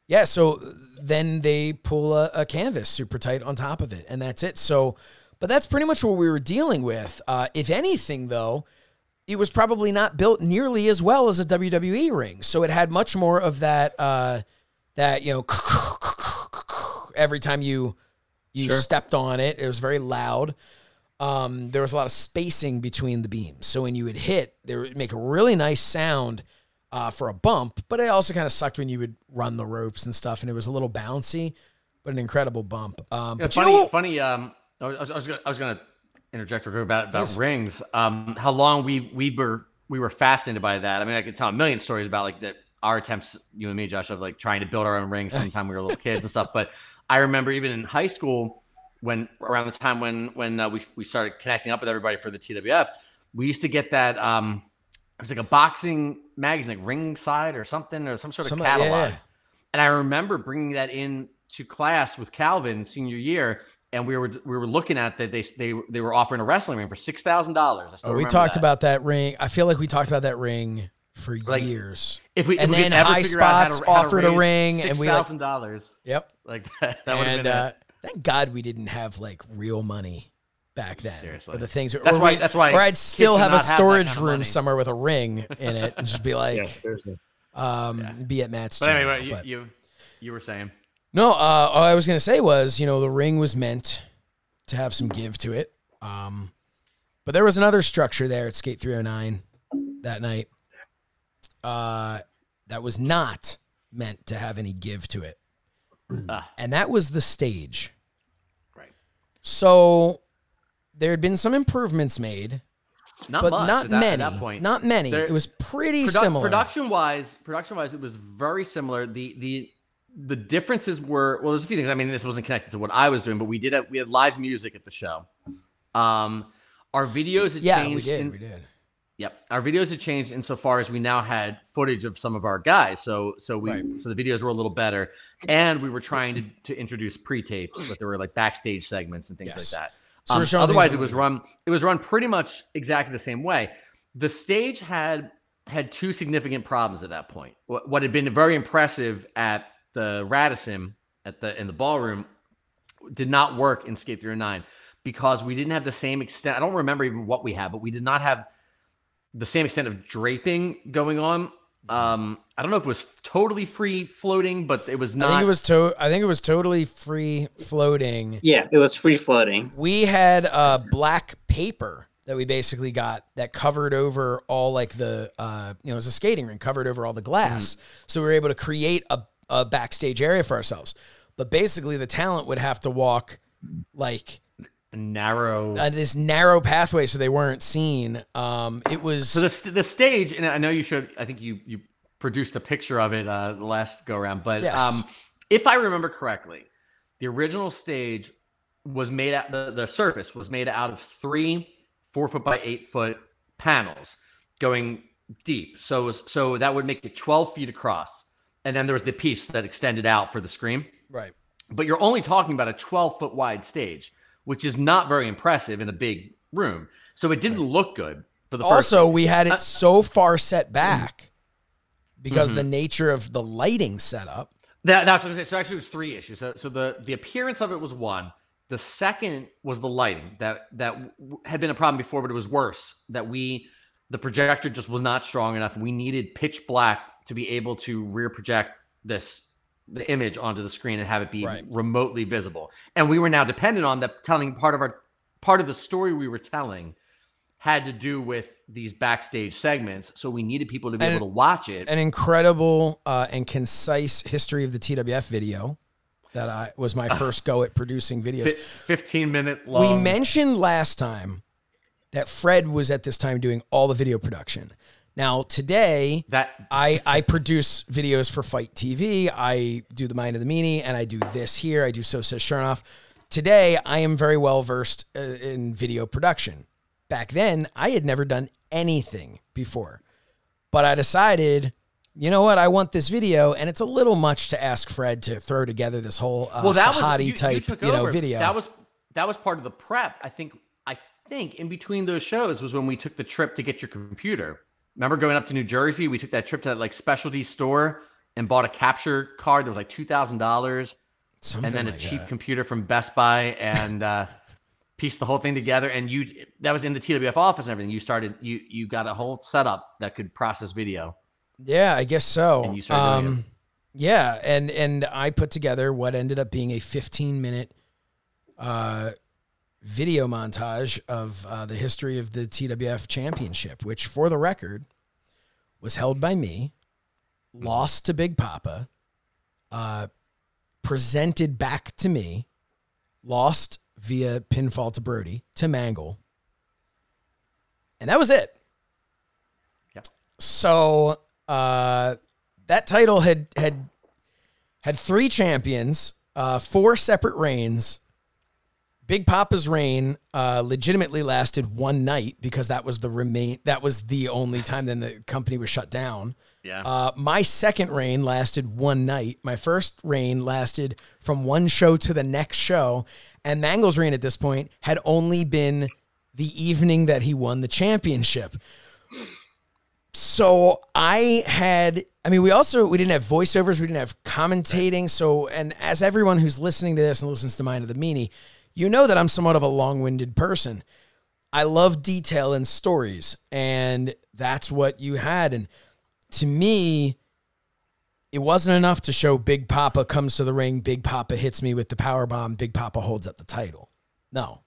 yeah, so then they pull a, a canvas super tight on top of it, and that's it. So, but that's pretty much what we were dealing with. Uh, if anything, though, it was probably not built nearly as well as a WWE ring. So it had much more of that, uh, that you know, every time you you stepped on it, it was very loud um, there was a lot of spacing between the beams. So when you would hit, they would make a really nice sound uh, for a bump, but it also kind of sucked when you would run the ropes and stuff, and it was a little bouncy, but an incredible bump. Um, Yeah, but you funny, know funny. Um, I was, I was gonna, I was gonna interject real quick about about rings. Um, how long we we were we were fascinated by that. I mean, I could tell a million stories about like that our attempts, you and me, Josh, of like trying to build our own rings from the time we were little kids and stuff. But I remember even in high school when around the time when when uh, we we started connecting up with everybody for the TWF, we used to get that. Um, it was like a boxing magazine, like Ringside or something, or some sort of catalog. yeah. And I remember bringing that in to class with Calvin senior year, and we were we were looking at that they they they were offering a wrestling ring for six thousand dollars. Oh, we talked about that ring. I feel like we talked about that ring for Like, years. if we and if we then High figure out how to- Spots to offered a ring, and we, like- thousand dollars Yep. like that. That and been uh, thank God we didn't have like real money back then. Seriously. For the things, That's or why- we- that's why Or I'd still have a not have storage kind of room money. somewhere with a ring in it, and just be like, Yeah, there's a, um, be at Matt's. But channel, anyway, you, but- you you were saying No, uh, all I was gonna say was, you know, the ring was meant to have some give to it. Um, but there was another structure there at Skate 309 that night. Uh, that was not meant to have any give to it, Ah. and that was the stage. right, So there had been some improvements made, not but much not at that, many. At that point, Not many. There- it was pretty Produ- similar. Production wise, production wise, it was very similar. The the the differences were well. There's a few things. I mean, this wasn't connected to what I was doing, but we did have we had live music at the show. Um, our videos had yeah, changed. we did. in- we did. Yep, our videos had changed insofar as we now had footage of some of our guys. So so we Right. so the videos were a little better, and we were trying to to introduce pre tapes, but there were like backstage segments and things Yes. like that. So Um, otherwise, it was run. It was run pretty much exactly the same way. The stage had had two significant problems at that point. What, what had been very impressive at the Radisson at the in the ballroom did not work in Skate 309 because we didn't have the same extent. I don't remember even what we had, but we did not have the same extent of draping going on. Um, I don't know if it was totally free floating, but it was I not. think it was to- I think it was totally free floating. Yeah, it was free floating. we had uh, black paper that we basically got that covered over all like the uh, you know it was a skating ring covered over all the glass so we were able to create a, a backstage area for ourselves but basically the talent would have to walk like narrow. uh, this narrow pathway so they weren't seen um, it was So the the stage, and I know you should. I think you you produced a picture of it uh, the last go around. But Yes. um, if I remember correctly, the original stage was made out. The the surface was made out of three four foot by eight foot panels going deep. So was, so that would make it twelve feet across, and then there was the piece that extended out for the screen. right But you're only talking about a twelve foot wide stage, which is not very impressive in a big room. So it didn't look good for the first also we had Uh, it so far set back because Mm-hmm. the nature of the lighting setup That, that's what I was saying. So actually, it was three issues. So, so the the appearance of it was one. The second was the lighting that that had been a problem before, but it was worse. That we the projector just was not strong enough. We needed pitch black to be able to rear project this the image onto the screen and have it be Right. remotely visible. And we were now dependent on that telling part of our part of the story we were telling had to do with these backstage segments. So we needed people to be And- able to watch it. An incredible uh, and concise history of the TWF video that I was my first go at producing videos. Fi- 15 minute long. We mentioned last time that Fred was at this time doing all the video production. Now today, that I I produce videos for Fight TV. I do the Mind of the Meanie, and I do this here. I do So Says Shernoff. Today, I am very well versed uh, in video production. Back then, I had never done anything before, but I decided, you know what? I want this video, and it's a little much to ask Fred to throw together this whole uh, well, that was you, type, you, you know, over. video. That was that was part of the prep. I think I think in between those shows was when we took the trip to get your computer. Remember going up to New Jersey? We took that trip to that like specialty store and bought a capture card that was like two thousand dollars, and then like a cheap that. computer from Best Buy, and uh, pieced the whole thing together. And you that was in the TWF office and everything. You started you you got a whole setup that could process video. Yeah, I guess so. And you started doing um, yeah, and and I put together what ended up being a 15 minute uh, video montage of uh, the history of the TWF Championship, which, for the record, was held by me, lost to Big Papa, uh, presented back to me, lost via pinfall to Brody to Mangol, and that was it. Yeah. So uh, that title had had had three champions, uh, four separate reigns. Big Papa's reign uh, legitimately lasted one night because that was the remain. That was the only time. Then the company was shut down. Yeah. Uh, my second reign lasted one night. My first reign lasted from one show to the next show. And Mangol's reign at this point had only been the evening that he won the championship. So I had, I mean, we also, we didn't have voiceovers, we didn't have commentating. So, and as everyone who's listening to this and listens to Mind of the Meanie, you know that I'm somewhat of a long winded person. I love detail and stories, and that's what you had. And to me, it wasn't enough to show Big Papa comes to the ring, Big Papa hits me with the power bomb, Big Papa holds up the title. No.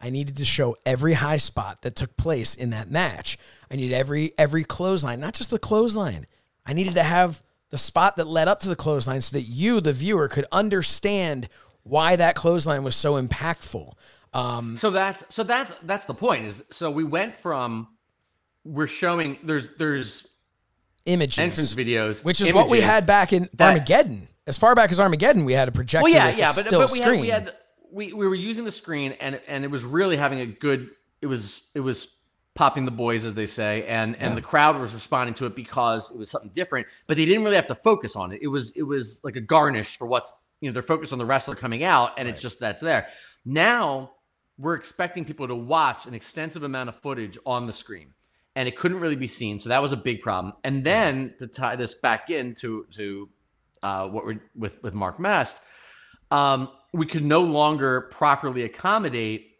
I needed to show every high spot that took place in that match. I needed every every clothesline, not just the clothesline. I needed to have the spot that led up to the clothesline so that you, the viewer, could understand why that clothesline was so impactful. Um, So that's so that's that's the point. Is so we went from we're showing there's there's images, entrance videos, which is what we had back in that- Armageddon. As far back as Armageddon, we had a projector Well, yeah, with yeah, a but still but we screen. had we had we we were using the screen and and it was really having a good. It was it was popping the boys as they say, and and the crowd was responding to it because it was something different. But they didn't really have to focus on it. It was it was like a garnish for what's you know they're focused on the wrestler coming out, and it's just that's there. Now we're expecting people to watch an extensive amount of footage on the screen and it couldn't really be seen so that was a big problem. And then to tie this back into to uh, what we're with with Mark Mest um, we could no longer properly accommodate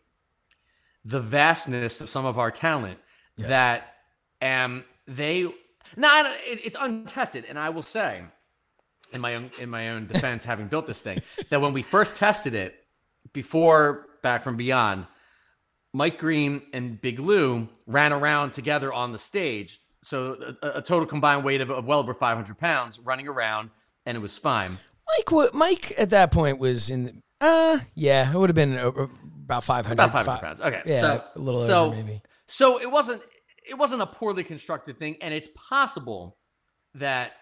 the vastness of some of our talent that um they not it, it's untested and i will say in my own in my own defense having built this thing that when we first tested it before back from beyond mike green and big lou ran around together on the stage so a, a total combined weight of, of well over 500 pounds running around and it was fine Mike. Mike at that point was in. The, uh, yeah, it would have been about five hundred. about 500 pounds okay Yeah, so a little so, over maybe. So it wasn't it wasn't a poorly constructed thing, and it's possible that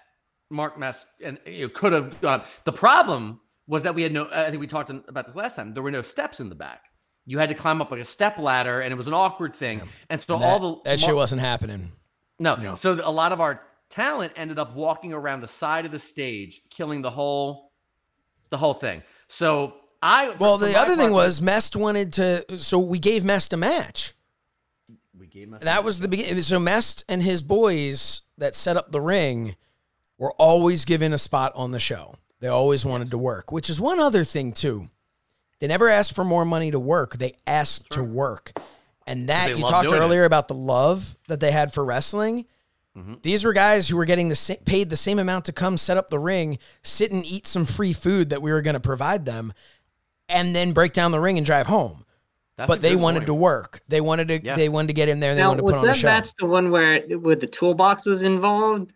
Mark Mest and you know, could have gone up. The problem was that we had no. I think we talked about this last time. There were no steps in the back. You had to climb up like a step ladder, and it was an awkward thing. And so And all that, the that shit wasn't happening. no. no. So a lot of our talent ended up walking around the side of the stage, killing the whole the whole thing. So I Well, the other thing part, was Mest wanted to, so we gave Mest a match. we gave a- That was the beginning. So Mest and his boys that set up the ring were always given a spot on the show. They always wanted to work, which is one other thing too. They never asked for more money to work. They asked to work. And that you talked doing it. earlier about the love that they had for wrestling. Mm-hmm. These were guys who were getting the sa- paid the same amount to come set up the ring, sit and eat some free food that we were going to provide them, and then break down the ring and drive home. That's but they wanted point. to work. They wanted to. Yeah. They wanted to get in there. and They Now, wanted to put was on the that show. match the one where where the toolbox was involved?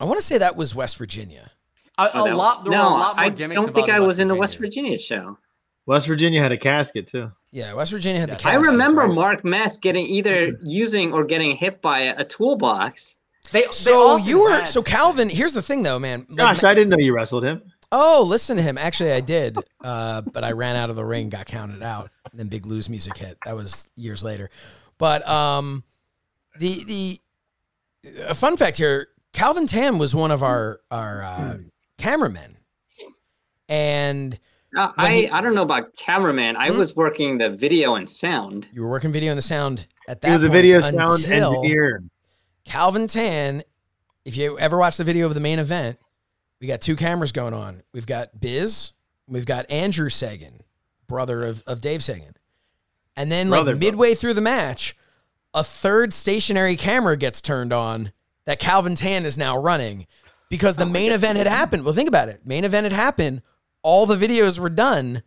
I want to say that was West Virginia. A, Oh, a that- lot. There no, were a lot more I gimmicks. don't think I in was in the West Virginia. Virginia show. West Virginia had a casket too. Yeah, West Virginia had the. casket. I remember right? Mark Mest getting either using or getting hit by a, a toolbox. They, they So often you were had- so Calvin. Here's the thing, though, man. Like, Gosh, I didn't know you wrestled him. oh, listen to him. Actually, I did, uh, but I ran out of the ring, got counted out, and then Big Lou's music hit. That was years later. But um, the the a fun fact here: Calvin Tan was one of our our uh, cameramen, and Uh, I he- I don't know about cameraman. I Hmm? was working the video and sound. you were working video and the sound at that. He was a point video sound until engineer. Calvin Tan, if you ever watch the video of the main event, we got two cameras going on. We've got Biz, we've got Andrew Sagan, brother of, of Dave Sagan. And then Brother, like midway through the match, a third stationary camera gets turned on that Calvin Tan is now running because the main event had happened. Well, think about it. Main event had happened. All the videos were done.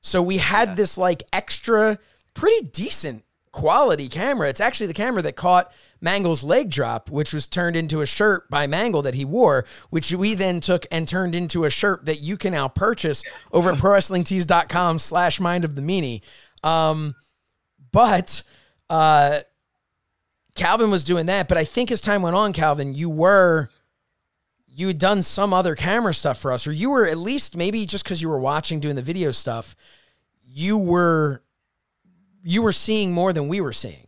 So we had this like extra, pretty decent quality camera. It's actually the camera that caught Mangol's leg drop, which was turned into a shirt by Mangol that he wore, which we then took and turned into a shirt that you can now purchase over at prowrestlingtees.com slash mind of the meanie. Um, but uh, Calvin was doing that. But I think as time went on, Calvin, you were you had done some other camera stuff for us, or you were at least maybe just because you were watching doing the video stuff, you were you were seeing more than we were seeing.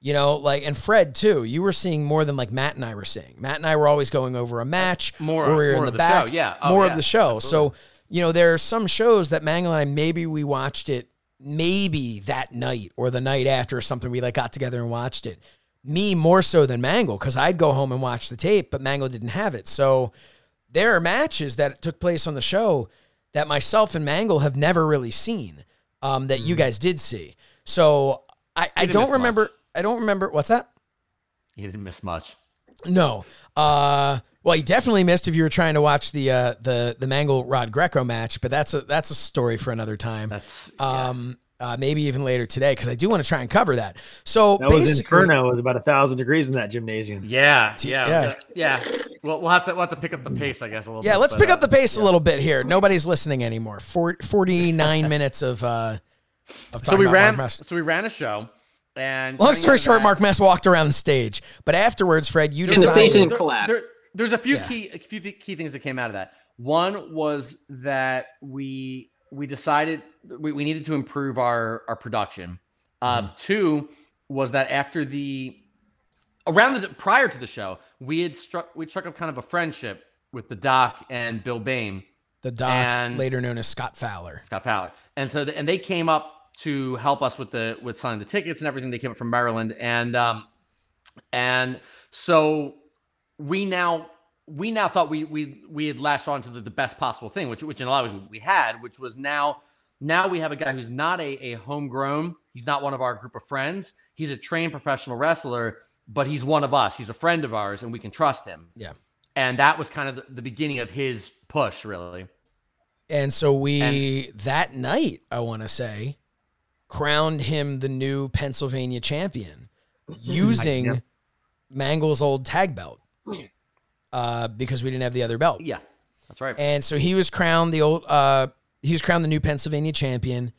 You know, like and Fred too. You were seeing more than like Matt and I were seeing. Matt and I were always going over a match, uh, More- or we were more in of the the back, show, yeah. Oh, more yeah, of the show. absolutely. So you know, there are some shows that Mangol and I maybe we watched it maybe that night or the night after or something. We like got together and watched it. Me more so than Mangol because I'd go home and watch the tape, but Mangol didn't have it. So there are matches that took place on the show that myself and Mangol have never really seen um, that you guys did see. So I, I Mm-hmm. don't remember. much. I don't remember. What's that? He didn't miss much. No. Uh, well, you definitely missed if you were trying to watch the uh, the the Mangol Rod Greco match, but that's a that's a story for another time. That's um, uh, maybe even later today because I do want to try and cover that. So That was Inferno. It was about a thousand degrees in that gymnasium. yeah, yeah, yeah. yeah, yeah. Well, we'll have to we'll have to pick up the pace, I guess, a little. Yeah, bit, let's but, pick uh, up the pace a little bit here. Nobody's listening anymore. Four, 49 minutes of uh, of So we ran. So we ran a show, and Long story short, Mark Mest walked around the stage, but afterwards, Fred, you And the decided. station There- collapsed. there- there's a few Yeah. key a few th- key things that came out of that. One was that we we decided we, we needed to improve our our production. Um, Two was that after the around the prior to the show, we had struck we struck up kind of a friendship with the Doc and Bill Bain, the doc, and- later known as Scott Fowler. Scott Fowler, and so the, and they came up to help us with the with selling the tickets and everything. They came up from Maryland, and um, and so we now we now thought we we we had latched on to the, the best possible thing, which which in a lot of ways we had, which was now now we have a guy who's not a, a homegrown. He's not one of our group of friends. He's a trained professional wrestler, but he's one of us. He's a friend of ours, and we can trust him. Yeah. And that was kind of the, the beginning of his push, really. And so we that night, I want to say, crowned him the new Pennsylvania champion using Mangol's old tag belt. Uh, because we didn't have the other belt. Yeah, that's right. And so he was crowned the old uh he was crowned the new Pennsylvania champion.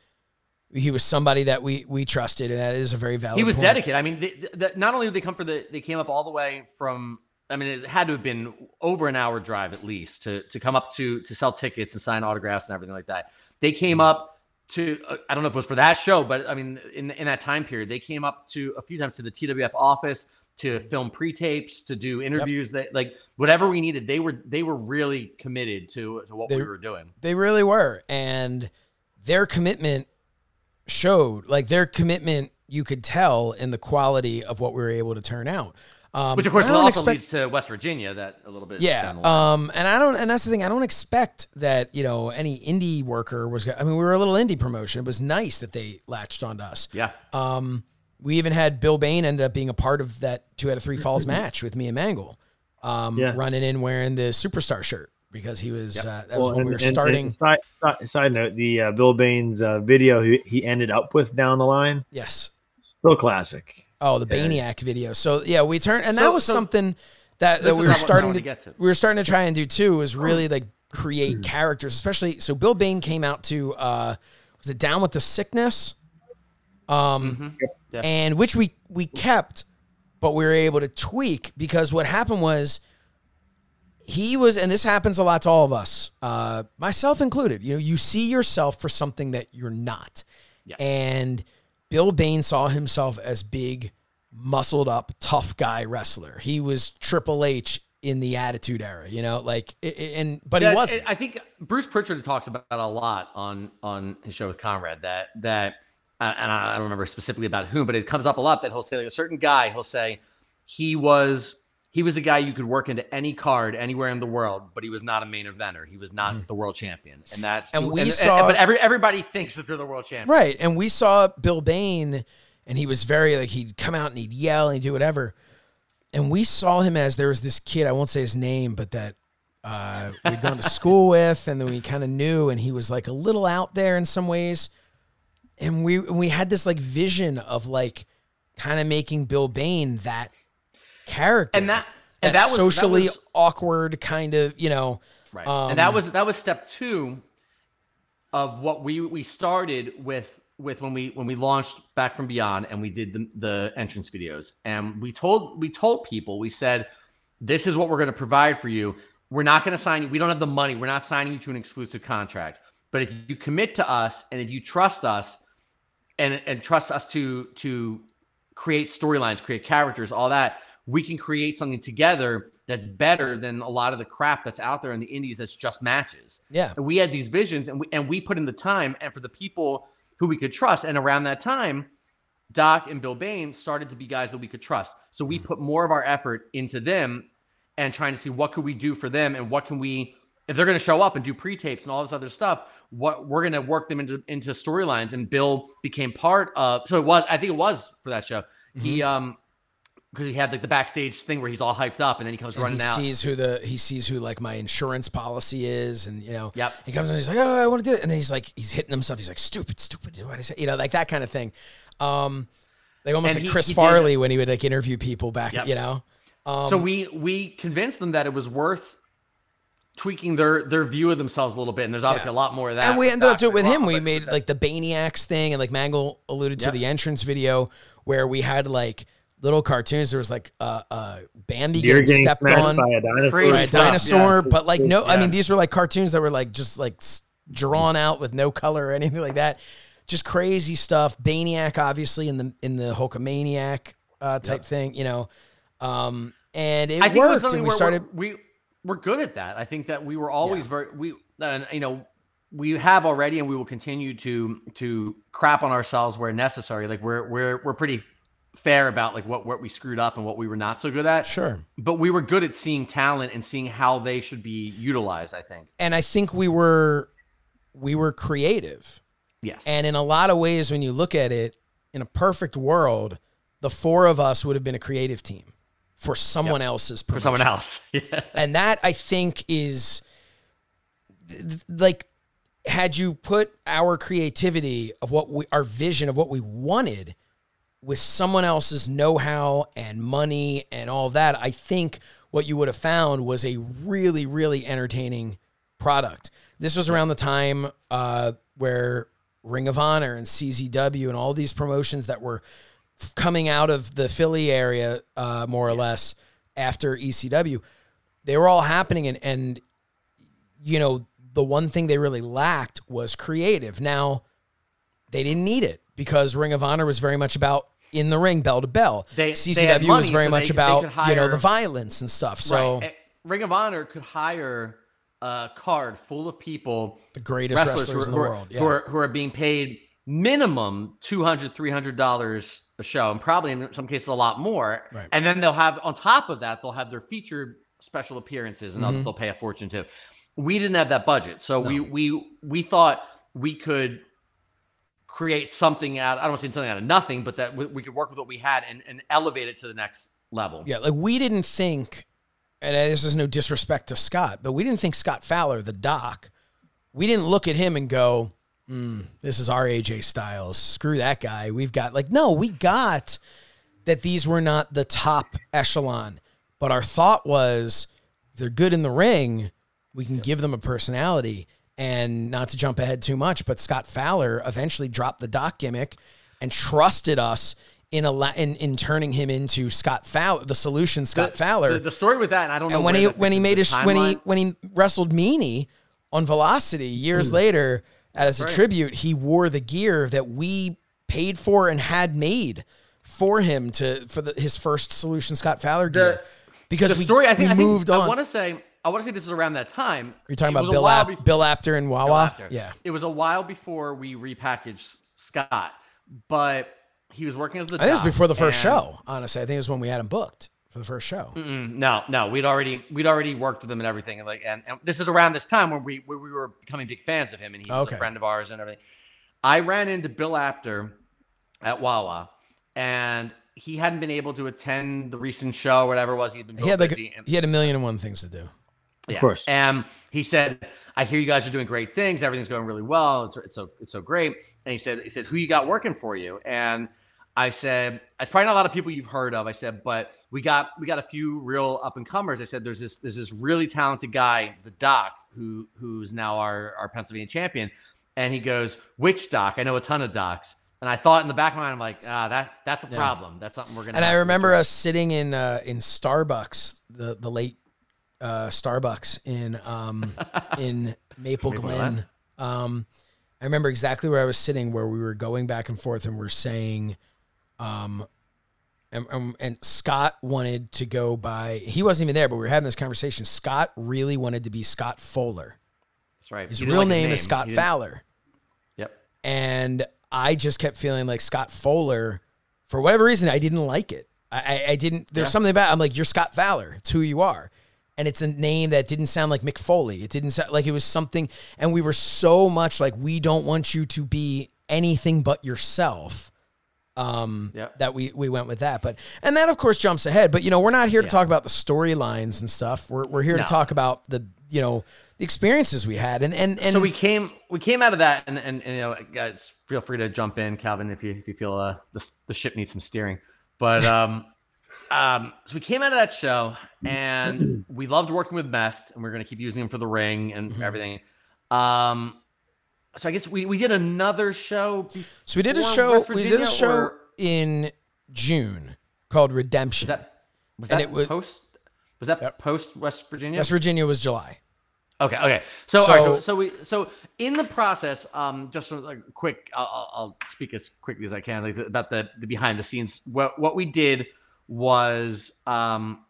He was somebody that we we trusted, and that is a very valid. he was point. dedicated. I mean, they, the, not only did they come for the, they came up all the way from. I mean, it had to have been over an hour drive at least to to come up to to sell tickets and sign autographs and everything like that. They came up to. Uh, I don't know if it was for that show, but I mean, in in that time period, they came up to a few times to the TWF office to film pre-tapes, to do interviews. That like whatever we needed, they were they were really committed to to what They- we were doing. They really were. And their commitment showed, like their commitment, you could tell in the quality of what we were able to turn out. Um, Which of course also expect- leads to West Virginia. That a little bit. Yeah. down the line. Um, and I don't, and that's the thing. I don't expect that, you know, any indie worker was, I mean, we were a little indie promotion. It was nice that they latched onto us. yeah. Um, we even had Bill Bain ended up being a part of that two out of three falls match with me and Mangol, um, Yeah. running in wearing the superstar shirt because he was, uh, that was when and- we were and- and starting. side, side, side note: the uh, Bill Bain's uh, video he, he ended up with down the line, yes. still classic. Oh, the Baniac video. So yeah, we turned, and that So- was so- something that, that we were not what I starting to, to get to. we were starting to try and do too. Was really like create characters, especially. So Bill Bain came out to uh, was it Down with the Sickness, um, Yeah. and which we we kept, but we were able to tweak because what happened was he was, and this happens a lot to all of us, uh, myself included. You know, you see yourself for something that you're not, Yeah. and Bill Bain saw himself as big, muscled up, tough guy wrestler. He was Triple H in the Attitude Era, you know, like, and but Yeah, he wasn't. I think Bruce Pritchard talks about a lot on on his show with Conrad. That that and I don't remember specifically about whom, but it comes up a lot that he'll say like a certain guy. He'll say he was he was a guy you could work into any card anywhere in the world, but he was not a main eventer. He was not the world champion, and that's. And we saw- but every everybody thinks that they're the world champion. Right. And we saw Bill Bain, and he was very like he'd come out and he'd yell and he'd do whatever. And we saw him as there was this kid, I won't say his name, but that uh, we'd gone to school with, and then we kind of knew, and he was like a little out there in some ways. And we we had this like vision of like kind of making Bill Bain that character, And that- and that was- that socially was- awkward kind of, you know. Right. Um, and that was that was step two of what we we started with with when we when we launched back from beyond and we did the, the entrance videos and we told we told people we said this is what we're going to provide for you we're not going to sign you we don't have the money we're not signing you to an exclusive contract but if you commit to us and if you trust us and and trust us to to create storylines create characters all that we can create something together that's better than a lot of the crap that's out there in the indies that's just matches. Yeah. and we had these visions and we and we put in the time and for the people who we could trust and around that time doc and bill bain started to be guys that we could trust. So we hmm. put more of our effort into them and trying to see what could we do for them and what can we if they're going to show up and do pre-tapes and all this other stuff what we're going to work them into into storylines and bill became part of so it was i think it was for that show he um because he had like the backstage thing where he's all hyped up and then he comes and running he out sees who the he sees who like my insurance policy is, and you know, Yep. He comes and he's like, oh, I want to do it, and then he's like, he's hitting himself. He's like, stupid, stupid. What I say, you know, like that kind of thing. Um, like almost And like he- Chris he did- Farley when he would like interview people back, Yep. you know. Um, so we we convinced them that it was worth tweaking their their view of themselves a little bit and there's obviously Yeah. a lot more of that and we ended up doing it with him. We made like the Baniacs thing, and like Mangol alluded to Yep. the entrance video where we had like little cartoons. There was like a, a Bambi Deer getting getting stepped on. by a dinosaur. Crazy Right, stuff, dinosaur, yeah. but like no, I mean these were like cartoons that were like just like drawn out with no color or anything like that. Just crazy stuff. Baniac, obviously in the in the Hulkamaniac uh, type thing, you know. Um, and it I think it was worked, something and we where started. we're, we we're good at that. I think that we were always very we and you know we have already and we will continue to to crap on ourselves where necessary. Like we're we're we're pretty fair about like what what we screwed up and what we were not so good at. Sure. But we were good at seeing talent and seeing how they should be utilized. I think. and I think we were we were creative. Yes. And in a lot of ways, when you look at it, in a perfect world, the four of us would have been a creative team for someone else's for someone else. Yeah. And that I think is like had you put our creativity of what we our vision of what we wanted with someone else's know-how and money and all that, I think what you would have found was a really, really entertaining product. This was around the time uh, where Ring of Honor and CZW and all these promotions that were coming out of the Philly area, uh, more or less, after ECW, they were all happening. And, and, you know, the one thing they really lacked was creative. Now, they didn't need it because Ring of Honor was very much about in the ring, bell to bell. They- CZW they was very so much they- about could you know the violence and stuff. So right. Eh, Ring of Honor could hire a card full of people the greatest wrestlers, wrestlers, who, in the are, world. Yeah. who are who are being paid minimum 200 300 dollars a show and probably in some cases a lot more Right. and then they'll have on top of that they'll have their featured special appearances and they'll- Mhm. they'll pay a fortune too we didn't have that budget so we we we thought we could create something out i don't want to say something out of nothing but that we, we could work with what we had and, and elevate it to the next level Yeah, like we didn't think, and this is no disrespect to Scott, but we didn't think Scott Fowler, the doc, we didn't look at him and go, hmm, "This is our AJ Styles. Screw that guy. We've got like no, we got that these were not the top echelon, but our thought was they're good in the ring. We can give them a personality." And not to jump ahead too much, but Scott Fowler eventually dropped the doc gimmick and trusted us in a la- in, in turning him into Scott Fowler, the solution Scott Fowler. the, the story with that and i don't know when he when he made his the when he when he wrestled Meanie on Velocity years later as a right. tribute, he wore the gear that we paid for and had made for him to for the, his first solution Scott Fowler gear. because the we, story i think we I think- moved on. i want to say i want to say this is around that time You're talking It about Bill Ap- Bill Apter and Wawa. Apter. Yeah. It was a while before we repackaged Scott, but he was working as the. I think it was before the first show. Honestly, I think it was when we had him booked for the first show. Mm, no, no, we'd already we'd already worked with him and everything, and like, and, and this is around this time when we where we were becoming big fans of him, and he was Okay. a friend of ours and everything. I ran into Bill Apter at Wawa, and he hadn't been able to attend the recent show, whatever it was. He'd been He had like busy, and- he had a million and one things to do. yeah. Of course. And he said, "I hear you guys are doing great things. Everything's going really well. It's, it's so it's so great." And he said, "He said, who you got working for you?" And I said, "It's probably not a lot of people you've heard of." I said, "But we got we got a few real up and comers." I said, "There's this there's this really talented guy, the Doc, who who's now our our Pennsylvania champion." And he goes, "Which Doc? I know a ton of docs." And I thought in the back of my mind, I'm like, "Ah, that that's a problem. That's something we're gonna." And I remember us sitting in uh, in Starbucks, the the late uh, Starbucks in um, in Maple Glen. Um, I remember exactly where I was sitting, where we were going back and forth, and we're saying, um, and, and, and Scott wanted to go by. He wasn't even there, but we were having this conversation. Scott really wanted to be Scott Fowler. That's right. His real like name, is Scott Fowler. Yep. and I just kept feeling like Scott Fowler, for whatever reason, I didn't like it. I, I, I didn't. There's Yeah. something about. I'm like, you're Scott Fowler. It's who you are, and it's a name that didn't sound like McFoley. It didn't sound like it was something. And we were so much like, we don't want you to be anything but yourself. Um, Yep. that we we went with that, but and that of course jumps ahead. But you know, we're not here to Yeah. talk about the storylines and stuff. We're we're here No. to talk about the you know the experiences we had, and and and so we came we came out of that and, and, and you know guys feel free to jump in calvin if you if you feel uh the, the ship needs some steering but um um so we came out of that show and we loved working with mest and we are going to keep using him for the ring and Mm-hmm. everything um so i guess we we did another show So we did a show. We did a show or- in June called Redemption. was that was that it was- post was that Yep. post west virginia West Virginia was July. Okay. Okay. So, all right, So- so, so we so in the process, um, just a like, quick, I'll, I'll- I'll speak as quickly as I can like, about the the behind the scenes. What what we did was um,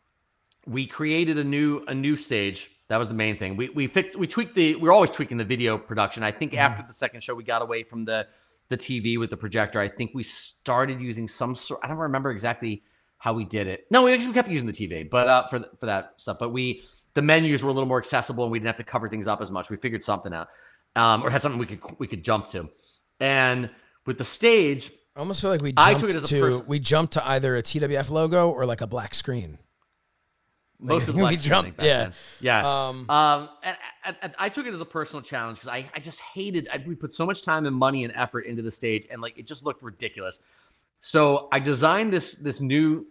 we created a new a new stage. That was the main thing. We we fixed we tweaked the we are always tweaking the video production. I think after the second show we got away from the the TV with the projector. I think we started using some sort. I don't remember exactly how we did it. No, we actually kept using the TV, but uh, for for that stuff. But we the menus were a little more accessible, and we didn't have to cover things up as much. We figured something out, um, or had something we could we could jump to. And with the stage, I almost feel like we I jumped took it as a to person- we jumped to either a TWF logo or like a black screen. Most of we the screen, jumped- back yeah. then. yeah. Um, Um, and, and- and I took it as a personal challenge because I, I just hated. I, we put so much time and money and effort into the stage, and like it just looked ridiculous. So I designed this this new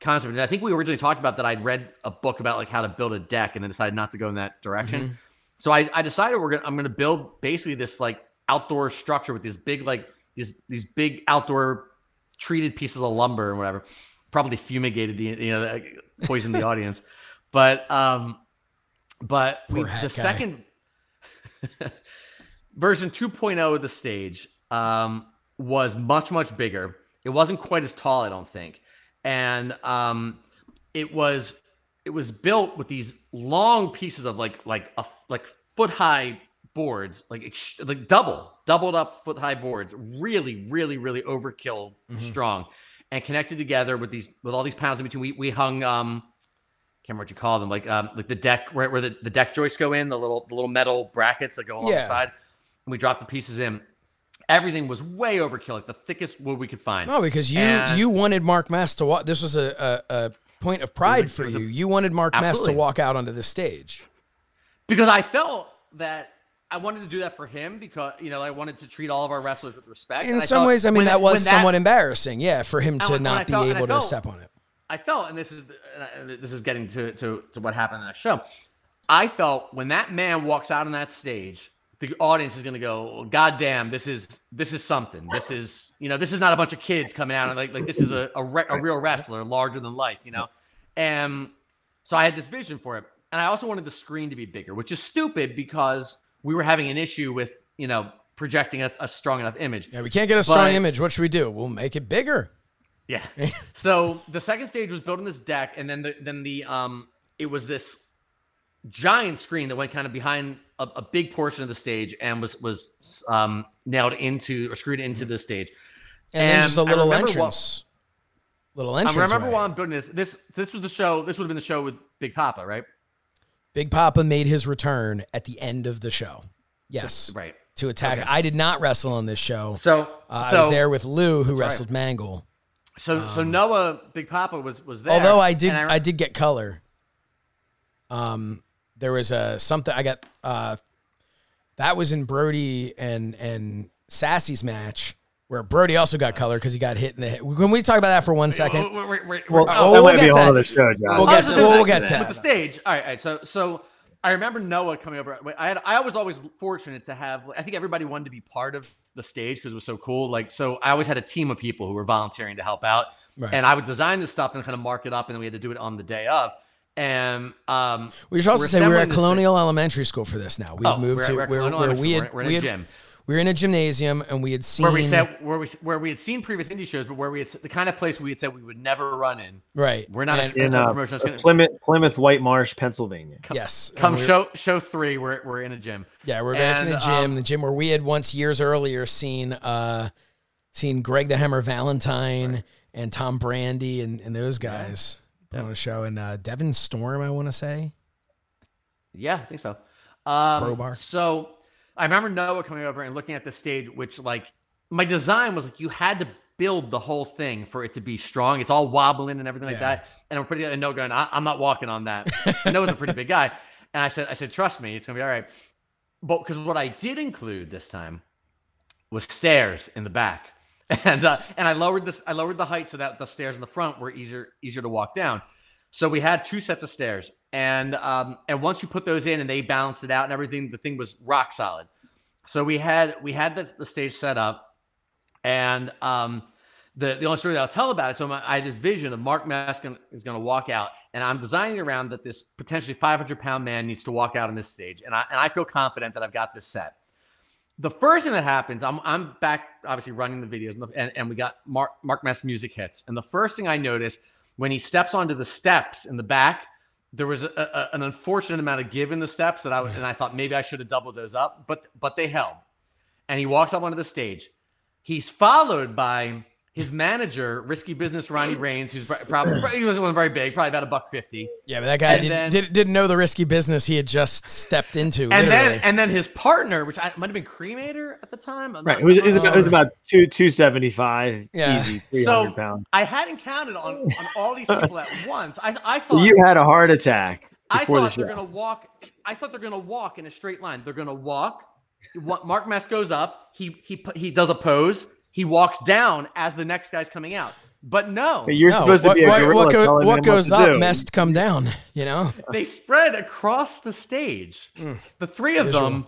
concept, and I think we originally talked about that. I'd read a book about like how to build a deck, and then decided not to go in that direction. Mm-hmm. So I, I decided we're gonna I'm gonna build basically this like outdoor structure with these big like these these big outdoor treated pieces of lumber and whatever. Probably fumigated the you know poisoned the audience, but um, but we, the guy. second version 2.0 of the stage um, was much much bigger. It wasn't quite as tall, I don't think, and um, it was it was built with these long pieces of like like a like foot high boards, like ex- like double doubled up foot high boards, really, really, really overkill Mm-hmm. strong, and connected together with these with all these pounds in between. We we hung um, can't remember what you call them, like um, like the deck where, where the, the deck joists go in, the little the little metal brackets that go along Yeah. the side, and we dropped the pieces in. Everything was way overkill, like the thickest wood we could find. No, because you And- you wanted Mark Mest to walk. This was a, a, a point of pride for was a- you. you wanted Mark Mest to walk out onto the stage. because I felt that I wanted to do that for him because you know I wanted to treat all of our wrestlers with respect. In some ways, I mean that was somewhat embarrassing. Yeah, for him to not be felt- and I able to felt- step on it. I felt, and this is and I- and this is getting to, to to what happened in the next show. I felt when that man walks out on that stage, the audience is going to go, "God damn, this is this is something. This is you know this is not a bunch of kids coming out and like like this is a a, re- a real wrestler, larger than life, you know." And so I had this vision for it, and I also wanted the screen to be bigger, which is stupid because we were having an issue with you know projecting a, a strong enough image. Yeah, we can't get a strong image. What should we do? We'll make it bigger. Yeah. so the second stage was building this deck, and then the then the um it was this giant screen that went kind of behind a, a big portion of the stage and was was um nailed into or screwed into the stage. And, then just a And little entrance. little I remember way. while I'm building this. This this was the show. This would have been the show with Big Papa, right? Big Papa made his return at the end of the show. Yes. Right. To attack. I did not wrestle on this show. So, Uh, so I was there with Lou, who right. wrestled Mangle. So so Noah Big Papa was was there. Although I did, and I, did get color. Um, there was a something I got. Uh, that was in Brody and and Sassy's match where Brody also got color because he got hit in the head. Can we talk about that for one second? we're, we're, we're, well, oh, that we'll might get be a to whole that. other show, John. We'll get to- we'll gonna get to that. that. With the stage. All right, all right. So so I remember Noah coming over. I had I was always fortunate to have. I think everybody wanted to be part of the stage because it was so cool. Like so, I always had a team of people who were volunteering to help out, Right. and I would design this stuff and kind of mark it up, and then we had to do it on the day of. And um, We should also we're say we were at this thing. Colonial Elementary School for this. Now we had Oh, moved we're at- to we're at where, Colonial where Elementary we School. had We're in a we had- gym. We were in a gymnasium and we had seen where we said where we where we had seen previous indie shows, but where we had the kind of place we had said we would never run in. right. We're not And- a, in a uh, promotion that's gonna Plymouth, Plymouth Whitemarsh, Pennsylvania. yes. come show show three. We're we're in a gym. Yeah, we're back in the gym, um, the gym where we had once years earlier seen uh seen Greg the Hammer Valentine and Tom Brandi and, and those guys put on a show and uh Devon Storm, I want to say. Yeah, I think so. Um, Crowbar. So I remember Noah coming over and looking at the stage, which like my design was like you had to build the whole thing for it to be strong. It's all wobbling and everything like that. And I'm pretty and Noah going, I, I'm not walking on that. Noah's a pretty big guy, and I said, I said, trust me, it's gonna be all right. But because what I did include this time was stairs in the back. And uh, and I lowered this I lowered the height so that the stairs in the front were easier easier to walk down. So we had two sets of stairs, and um, and once you put those in and they balanced it out and everything, the thing was rock solid. So we had we had the, the stage set up, and um, the the only story that I'll tell about it. So my, I had this vision of Mark Maskin is going to walk out, and I'm designing around that this potentially 500 pound man needs to walk out on this stage, and I and I feel confident that I've got this set. The first thing that happens, I'm I'm back obviously running the videos, and, and, and we got Mark Mark Mest music hits, and the first thing I notice when he steps onto the steps in the back, there was a, a- an unfortunate amount of give in the steps that I was, and I thought maybe I should have doubled those up, but but they held. And he walks up onto the stage. He's followed by his manager, risky business Ronnie Reigns, who's probably he wasn't very big, probably about a buck fifty. Yeah, but that guy And did, then- did, didn't know the risky business he had just stepped into. And literally. then and then his partner, which I, might have been Cremator at the time. I'm Right. not- It was, it was, about, it was about two two seventy five. Yeah. Easy. Three hundred So pounds. I hadn't counted on, on all these people at once. I I thought you had a heart attack I before the thought they're gonna walk. I thought they're gonna walk in a straight line. They're gonna walk. Mark Mest goes up. He he he does a pose. He walks down as the next guy's coming out. But no, But You're No, supposed what, to be a what- gorilla what, go- what him goes what to up must come down, you know? they spread across the stage. The three of Mm. Visual. them.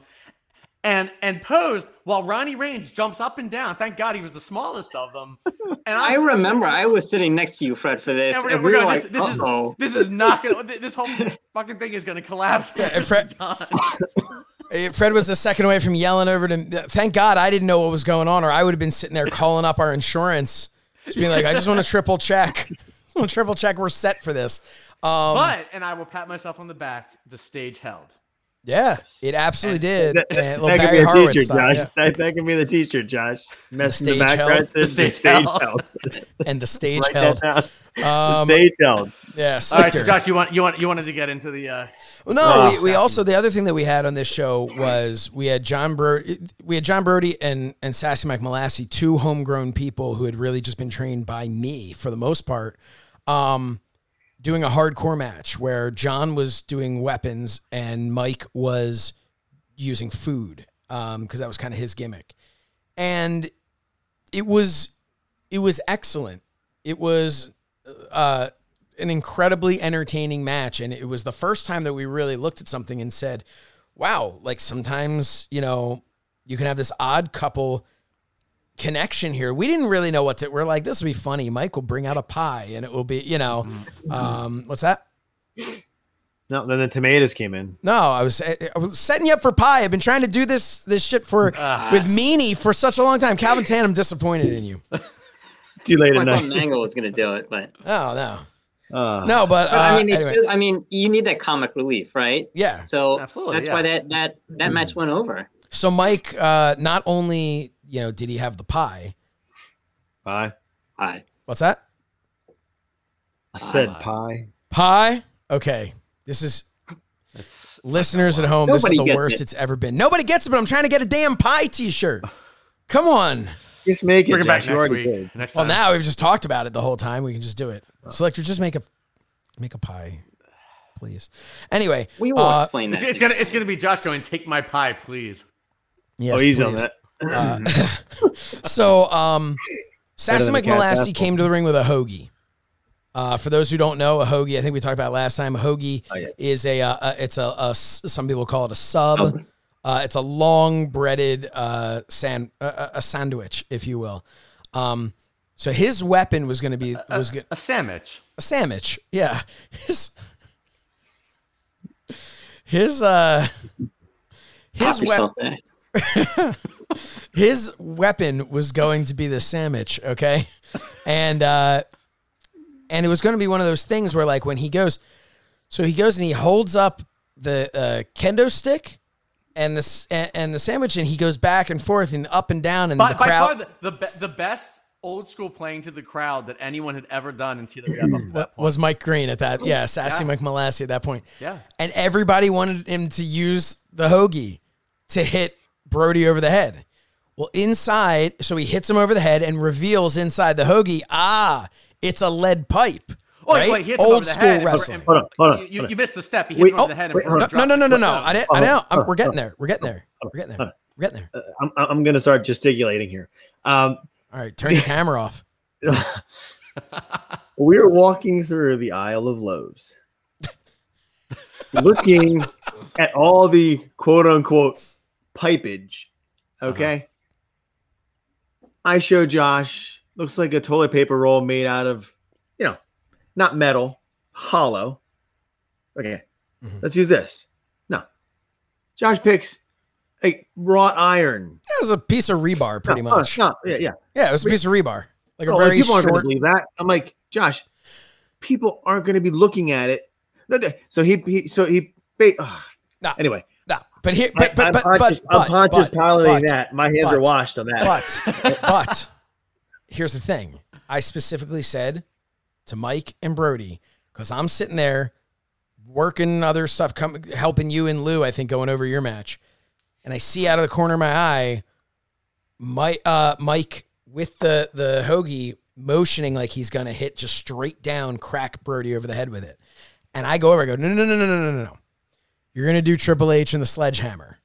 And and posed while Ronnie Reigns jumps up and down. Thank God he was the smallest of them. And I I'm- remember I was sitting next to you, Fred, for this, And we're, and we're we were going, like, this, this is this is not gonna. This whole fucking thing is gonna collapse. and Fred- Done. Fred was a second away from yelling over to Thank God I didn't know what was going on, or I would have been sitting there calling up our insurance, just being like, I just want to triple check. I want to triple check we're set for this. Um, But and I will pat myself on the back. The stage held. Yeah, it absolutely did. That, And that, that could be a Horowitz t-shirt, style, Josh. yeah. That, that can be the t-shirt, Josh. Messing the stage back held. right The the stage stage held. held. and the stage Write held. Um, the stage held. yeah, All right, so Josh, you want you want you wanted to get into the uh, Well, no, Oh, we, we also the other thing that we had on this show was we had John Brody, we had John Brody and and Sassy Mike Malassi, two homegrown people who had really just been trained by me for the most part, um, doing a hardcore match where John was doing weapons and Mike was using food because that was kind of his gimmick, and it was it was excellent. It was uh, an incredibly entertaining match, and it was the first time that we really looked at something and said, "Wow!" Like sometimes you know you can have this odd couple connection here. We didn't really know what to. We're like, this will be funny. Mike will bring out a pie, and it will be, you know, um, what's that? No, then the tomatoes came in. No, I was I was setting you up for pie. I've been trying to do this this shit for with Meanie for such a long time. Calvin Tan, I'm disappointed in you. It's too late I at thought night. Mango was gonna do it, but, Oh no, Uh, no, but, but uh, I mean, it's anyway. just, I mean, you need that comic relief, right? yeah. So Absolutely, that's yeah. why that that that match went over. So Mike, uh, not only you know did he have the pie. Pie. Hi. What's that? I said Pie. pie. Pie. Okay, this is it's listeners at home. This is the worst it. it's ever been. Nobody gets it, but I'm trying to get a damn pie T-shirt. Come on. Just make it, bring it back Josh. Next week. did. Next Well, now we've just talked about it the whole time. We can just do it. Selector, just make a make a pie, please. Anyway, We will uh, explain it's, that. it's gonna it's gonna be Josh going. Take my pie, please. yes, oh, he's on please. that. Uh, so, um, Sassy than Mike the cat's Malassi asshole. came to the ring with a hoagie. Uh, for those who don't know, a hoagie, I think we talked about it last time. A hoagie Oh, yeah. is a, uh, a it's a, a s- some people call it a sub. Sub. Uh, it's a long breaded uh, sand uh, a sandwich, if you will. Um, so his weapon was going to be was go- A sandwich. a sandwich. Yeah. His his uh his Pop we- yourself there. his weapon was going to be the sandwich, okay? And uh and it was going to be one of those things where like when he goes so he goes and he holds up the uh kendo stick and the and, and the sandwich and he goes back and forth and up and down and By, the by crowd far the, the the best old school playing to the crowd that anyone had ever done in TWF that was Mike Green at that. Yeah, Sassy Yeah. Mike Malassi at that point. Yeah. And everybody wanted him to use the hoagie to hit Brody over the head. Well, inside, so he hits him over the head and reveals inside the hoagie, ah, it's a lead pipe. Oh, right? wait, he hits him Old over the school head wrestling. Hold on, hold on, You, you, you missed the step. He hit Wait, him over oh, the head. wait, and hold. No, no, no, no, no. I, didn't, I know. I'm, we're getting there. We're getting there. We're getting there. We're getting there. I'm, I'm going to start gesticulating here. Um, All right, turn your camera off. we were walking through the aisle of loaves, looking at all the quote unquote pipage. Okay. I show Josh, looks like a toilet paper roll made out of, you know, not metal, hollow. Okay. Mhm. Let's use this. No. Josh picks a wrought iron. It was a piece of rebar, pretty No, uh, much. No, yeah, yeah. Yeah, it was a piece of rebar. Like a Oh, very people aren't going to believe that. I'm like, Josh, people aren't going to be looking at it. So he, he so he. ugh. Nah. Anyway, but here, but but but I'm conscious, but, I'm piloting that. My hands but, are washed on that. But but here's the thing. I specifically said to Mike and Brody because I'm sitting there working other stuff, come, helping you and Lou. I think going over your match, and I see out of the corner of my eye, my uh, Mike with the the hoagie motioning like he's gonna hit just straight down, crack Brody over the head with it. And I go over, I go, no, no, no, no, no, no, no. You're going to do Triple H and the sledgehammer.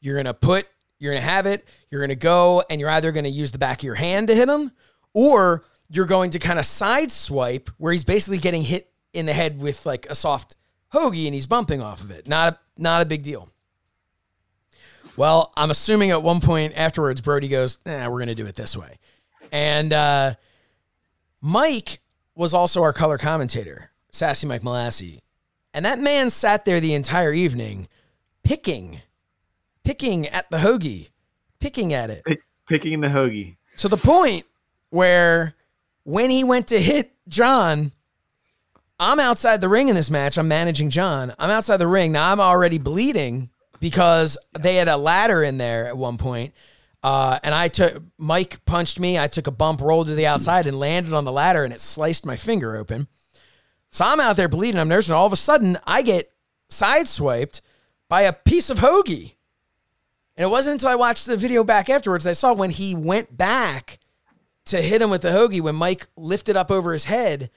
You're going to put, you're going to have it, you're going to go, and you're either going to use the back of your hand to hit him, or you're going to kind of side swipe where he's basically getting hit in the head with like a soft hoagie and he's bumping off of it. Not a, not a big deal. Well, I'm assuming at one point afterwards, Brody goes, nah, we're going to do it this way. And uh, Mike was also our color commentator, Sassy Mike Malassi. And that man sat there the entire evening picking, picking at the hoagie, picking at it. Picking the hoagie. To the point where when he went to hit John, I'm outside the ring in this match. I'm managing John. I'm outside the ring. Now I'm already bleeding. because they had a ladder in there at one point, uh, and I took Mike punched me. I took a bump, rolled to the outside, and landed on the ladder, and it sliced my finger open. So I'm out there bleeding. I'm nursing. All of a sudden, I get sideswiped by a piece of hoagie. And it wasn't until I watched the video back afterwards that I saw when he went back to hit him with the hoagie, when Mike lifted up over his head,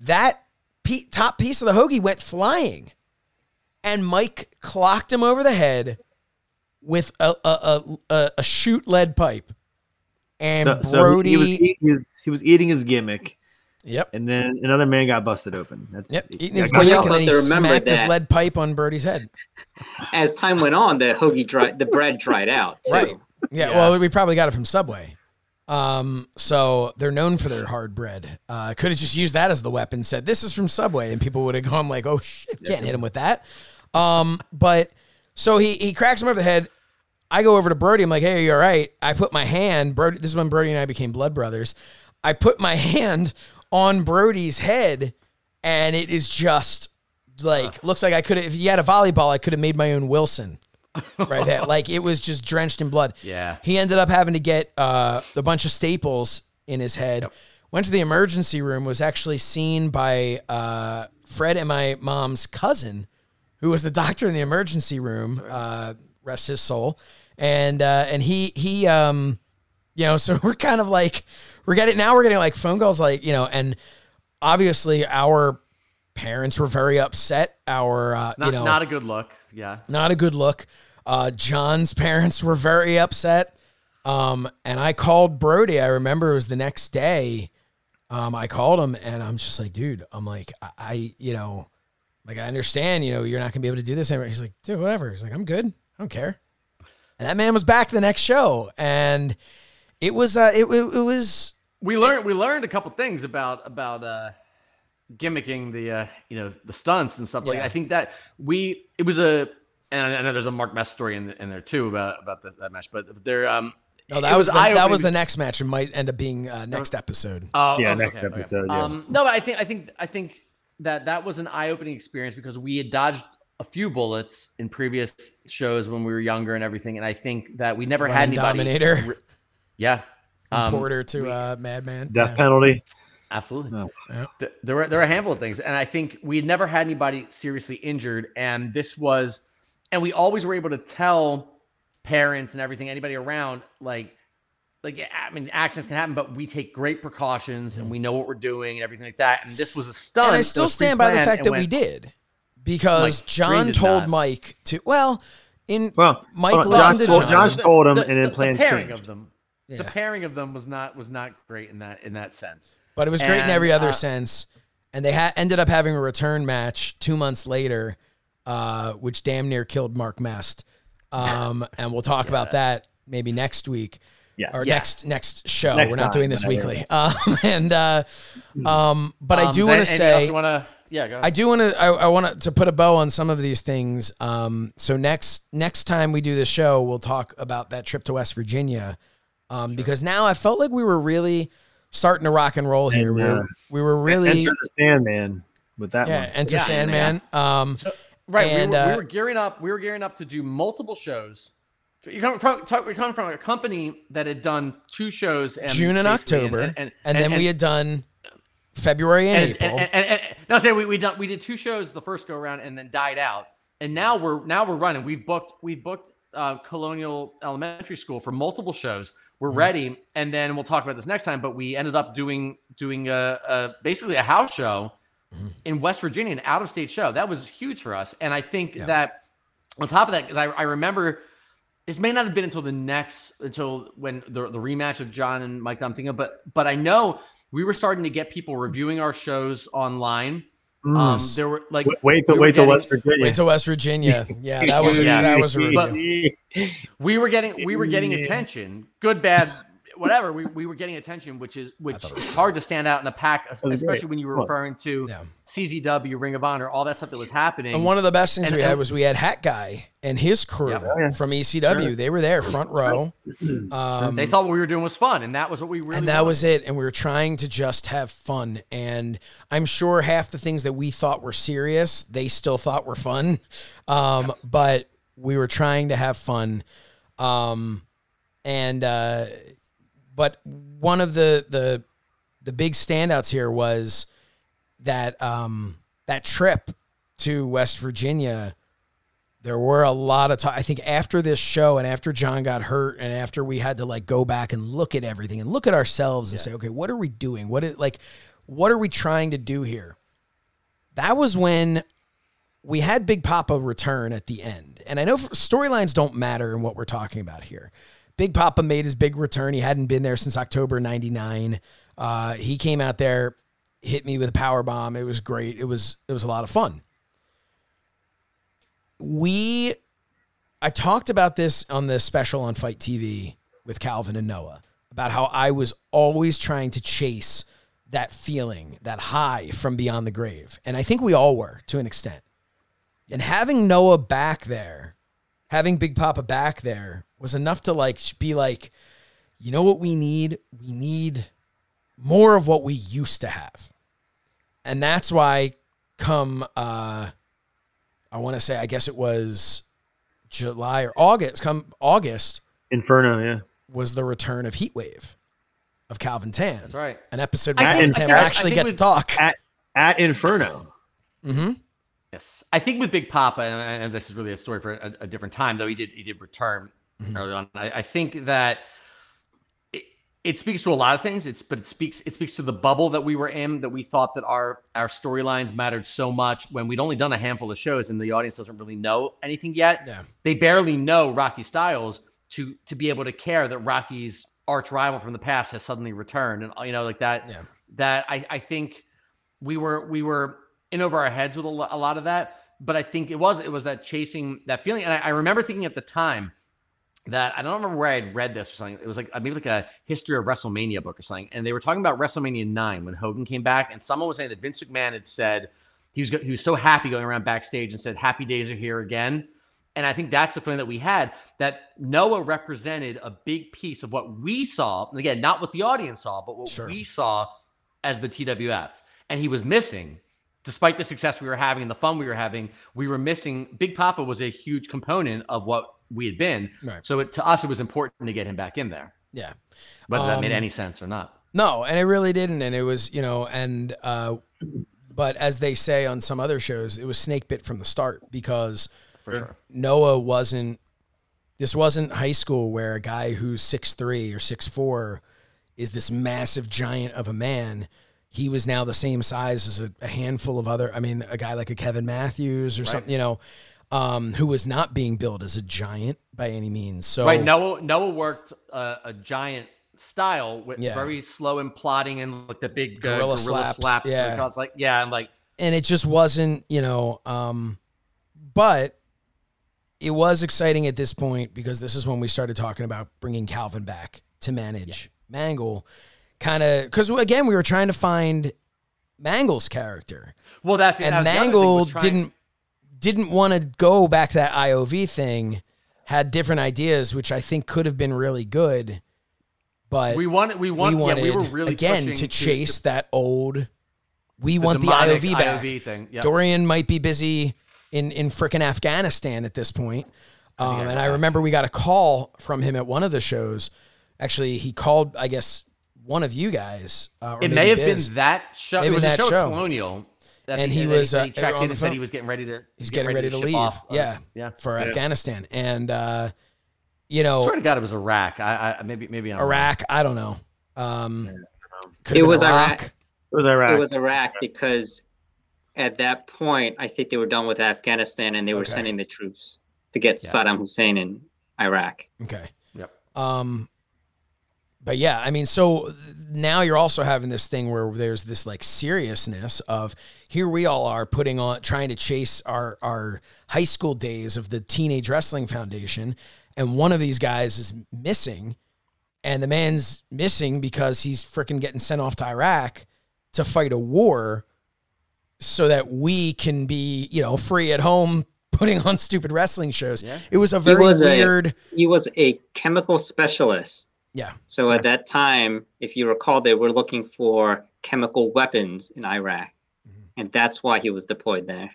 that pe- top piece of the hoagie went flying. And Mike clocked him over the head with a, a, a, a, shoot lead pipe. And So, so Brody. he, was he was eating his gimmick, yep. and then another man got busted open. That's Yep. Eating his got- Well, you and then he have to remember smacked his lead pipe on Brody's head. As time went on, the hoagie dried, the bread dried out. Too. Right. Yeah, Yeah. Well, we probably got it from Subway. Um, so they're known for their hard bread. Uh, could have just used that as the weapon. Said this is from Subway, and people would have gone like, "Oh shit, can't hit him with that." Um, but so he he cracks him over the head. I go over to Brody. I'm like, "Hey, are you all right?" I put my hand. Brody. This is when Brody and I became blood brothers. I put my hand on Brody's head, and it is just like looks like I could have. If he had a volleyball, I could have made my own Wilson right there. Like it was just drenched in blood. Yeah. He ended up having to get uh, a bunch of staples in his head. Went to the emergency room. Was actually seen by uh, Fred and my mom's cousin, who was the doctor in the emergency room. Uh, rest his soul. And uh, and he he um, you know, so we're kind of like we're getting now we're getting like phone calls like you know, and obviously our parents were very upset. Our uh, Not, you know not a good look. Yeah. not a good look. Uh, John's parents were very upset. Um, and I called Brody. I remember it was the next day. Um, I called him and I'm just like, dude, I'm like, I, I, you know, like I understand, you know, you're not gonna be able to do this anymore. He's like, dude, whatever. He's like, I'm good. I don't care. And that man was back the next show, and it was, uh, it, it, it was, we learned we learned a couple things about about uh gimmicking the uh you know the stunts and stuff like Yeah. that. I think that we it was a and I know there's a Mark Mest story in, in there too about about the, that match, but there um no, it that was, the, that was the next match. It might end up being uh, next episode. Oh, Yeah, oh, next okay, okay. episode, yeah. Um, no, but I think I think I think that that was an eye-opening experience because we had dodged a few bullets in previous shows when we were younger and everything, and I think that we never had Running anybody. Dominator. re- yeah. Um, Porter to uh, Madman. death Yeah. penalty. Absolutely. No. Yeah. There were there were a handful of things, and I think we had never had anybody seriously injured, and this was, and we always were able to tell parents and everything, anybody around, like, like I mean, accidents can happen, but we take great precautions and we know what we're doing and everything like that. And this was a stunt. and I still stand by the fact and that we did because Mike John did told not. Mike to well in Well, Mike hold on, listened Josh, to told, John. Josh told him, The- and then the- plans the pairing changed. of them. Yeah. The pairing of them was not was not great in that in that sense. but it was great in every other uh, sense. And they ha- ended up having a return match two months later, uh, which damn near killed Mark Mest. Um, and we'll talk about that maybe next week Yes. or Yeah. next next show. Next We're not doing this whenever. weekly. Um, and uh, um, but I Um, do want to say want to yeah. I do want to. I, I want to put a bow on some of these things. Um, so next next time we do the show, we'll talk about that trip to West Virginia, um, because now I felt like we were really starting to rock and roll here. And, we were uh, we were really Enter the Sandman with that yeah. one. Enter Yeah, Sandman. Um, Right, And, we, were, we uh, were gearing up. We were gearing up to do multiple shows. You come from talk, we come from a company that had done two shows and June and October, and, and then we had had done February and, and, April. and, and, and, no, say we we done we did two shows the first go around and then died out, and now we're now we're running. We've booked we booked uh, Colonial Elementary School for multiple shows. We're Mm-hmm. ready, and then we'll talk about this next time. But we ended up doing doing a, a basically a house show Mm-hmm. in West Virginia, an out of state show. That was huge for us, and I think that on top of that, because I, I remember this may not have been until the next until when the, the rematch of John and Mike I'm thinking of, but but I know we were starting to get people reviewing our shows online. Um, Mm. there were like Wait- wait till we wait till West Virginia. Wait till West Virginia. Yeah, that was a, Yeah. that was a review. we were getting we were getting attention, good, bad, whatever. We, we were getting attention, which is which is hard to stand out in a pack, especially when you were referring to Yeah. CZW, Ring of Honor, all that stuff that was happening. And one of the best things And- we had was we had Hat Guy and his crew Oh, yeah. from ECW. They were there, front row. Um, they thought what we were doing was fun, and that was what we really and that wanted. was it. And we were trying to just have fun. And I'm sure half the things that we thought were serious, they still thought were fun. Um, but We were trying to have fun. Um, and uh, but one of the the the big standouts here was that um, that trip to West Virginia. There were a lot of talk. I think after this show and after John got hurt and after we had to like go back and look at everything and look at ourselves and say, okay, what are we doing? What is like, what are we trying to do here? That was when we had Big Papa return at the end. And I know storylines don't matter in what we're talking about here. Big Papa made his big return. He hadn't been there since October 99. Uh, he came out there, hit me with a power bomb. It was great. It was it was a lot of fun. We I talked about this on the special on Fight TV with Calvin and Noah about how I was always trying to chase that feeling, that high from beyond the grave. And I think we all were to an extent. And having Noah back there, having Big Papa back there was enough to like be like, you know what we need? We need more of what we used to have. And that's why come uh I want to say I guess it was July or August, come August Inferno, yeah. was the return of Heatwave of Calvin Tan. That's right. An episode I where think- Calvin Tan think- will I actually think get to talk. At at Inferno. Mm-hmm. Yes, I think with Big Papa, and, and this is really a story for a, a different time. Though he did he did return Mm-hmm. early on. I, I think that it, it speaks to a lot of things. It's but it speaks it speaks to the bubble that we were in. That we thought that our our storylines mattered so much when we'd only done a handful of shows and the audience doesn't really know anything yet. Yeah. They barely know Rocky Styles to to be able to care that Rocky's arch rival from the past has suddenly returned, and you know like that. Yeah. That I I think we were we were in over our heads with a, lo- a lot of that but i think it was it was that chasing that feeling. And I, I remember thinking at the time that i don't remember where i had read this or something it was like maybe like a history of wrestlemania book or something and they were talking about wrestlemania 9 when hogan came back and someone was saying that vince mcmahon had said he was he was so happy going around backstage and said happy days are here again. And i think that's the feeling that we had that noah represented a big piece of what we saw and again not what the audience saw but what Sure. we saw as the twf and he was missing despite the success we were having and the fun we were having, we were missing. Big Papa was a huge component of what we had been. Right. So it, to us, it was important to get him back in there, Yeah. whether that made Um, any sense or not. No, and it really didn't. And it was, you know, and, uh, but as they say on some other shows, it was snake bit from the start because For sure. Noah wasn't, this wasn't high school where a guy who's six three or six four is this massive giant of a man. He was now the same size as a, a handful of other, I mean, a guy like a Kevin Matthews or something, you know, um, who was not being billed as a giant by any means. So, Right. Noah Noah worked a, a giant style with Yeah. very slow and plotting and like the big uh, Gorilla gorilla, slap. yeah. Was like, yeah, and like and it just wasn't, you know, um, but it was exciting at this point because this is when we started talking about bringing Calvin back to manage Mangle, kind of because again we were trying to find Mangle's character, well, that's and that Mangle trying- didn't didn't want to go back to that IOV thing, had different ideas which I think could have been really good, but We wanted. We we wanted. yeah, we were really again to chase that old. We want the IOV back. IOV thing. Yeah. Dorian might be busy in in freaking Afghanistan at this point. Um, and I remember we got a call from him at one of the shows. Actually, he called, I guess, one of you guys. Uh, It may have Biz. been that show. Maybe it was that a show, show. Colonial. That And he that was, that uh, he checked in the and said he was getting ready to. He's getting ready to, ship leave. off of- yeah, yeah. for Afghanistan. And uh, you know, swear to God, it was Iraq. I, I maybe maybe I'm wrong. Iraq. I don't know. Um, could It was Iraq. Iraq. It was Iraq. It was Iraq because at that point, I think they were done with Afghanistan and they were Okay. sending the troops to get Yeah. Saddam Hussein in Iraq. Okay. Yep. Um, but yeah, I mean, so now you're also having this thing where there's this like seriousness of here we all are putting on trying to chase our our high school days of the Teenage Wrestling Foundation, and one of these guys is missing, and the man's missing because he's freaking getting sent off to Iraq to fight a war, so that we can be you know free at home putting on stupid wrestling shows. Yeah. It was a very was a- weird. He was a chemical specialist. Yeah. So at that time, if you recall, they were looking for chemical weapons in Iraq. Mm-hmm. And that's why he was deployed there.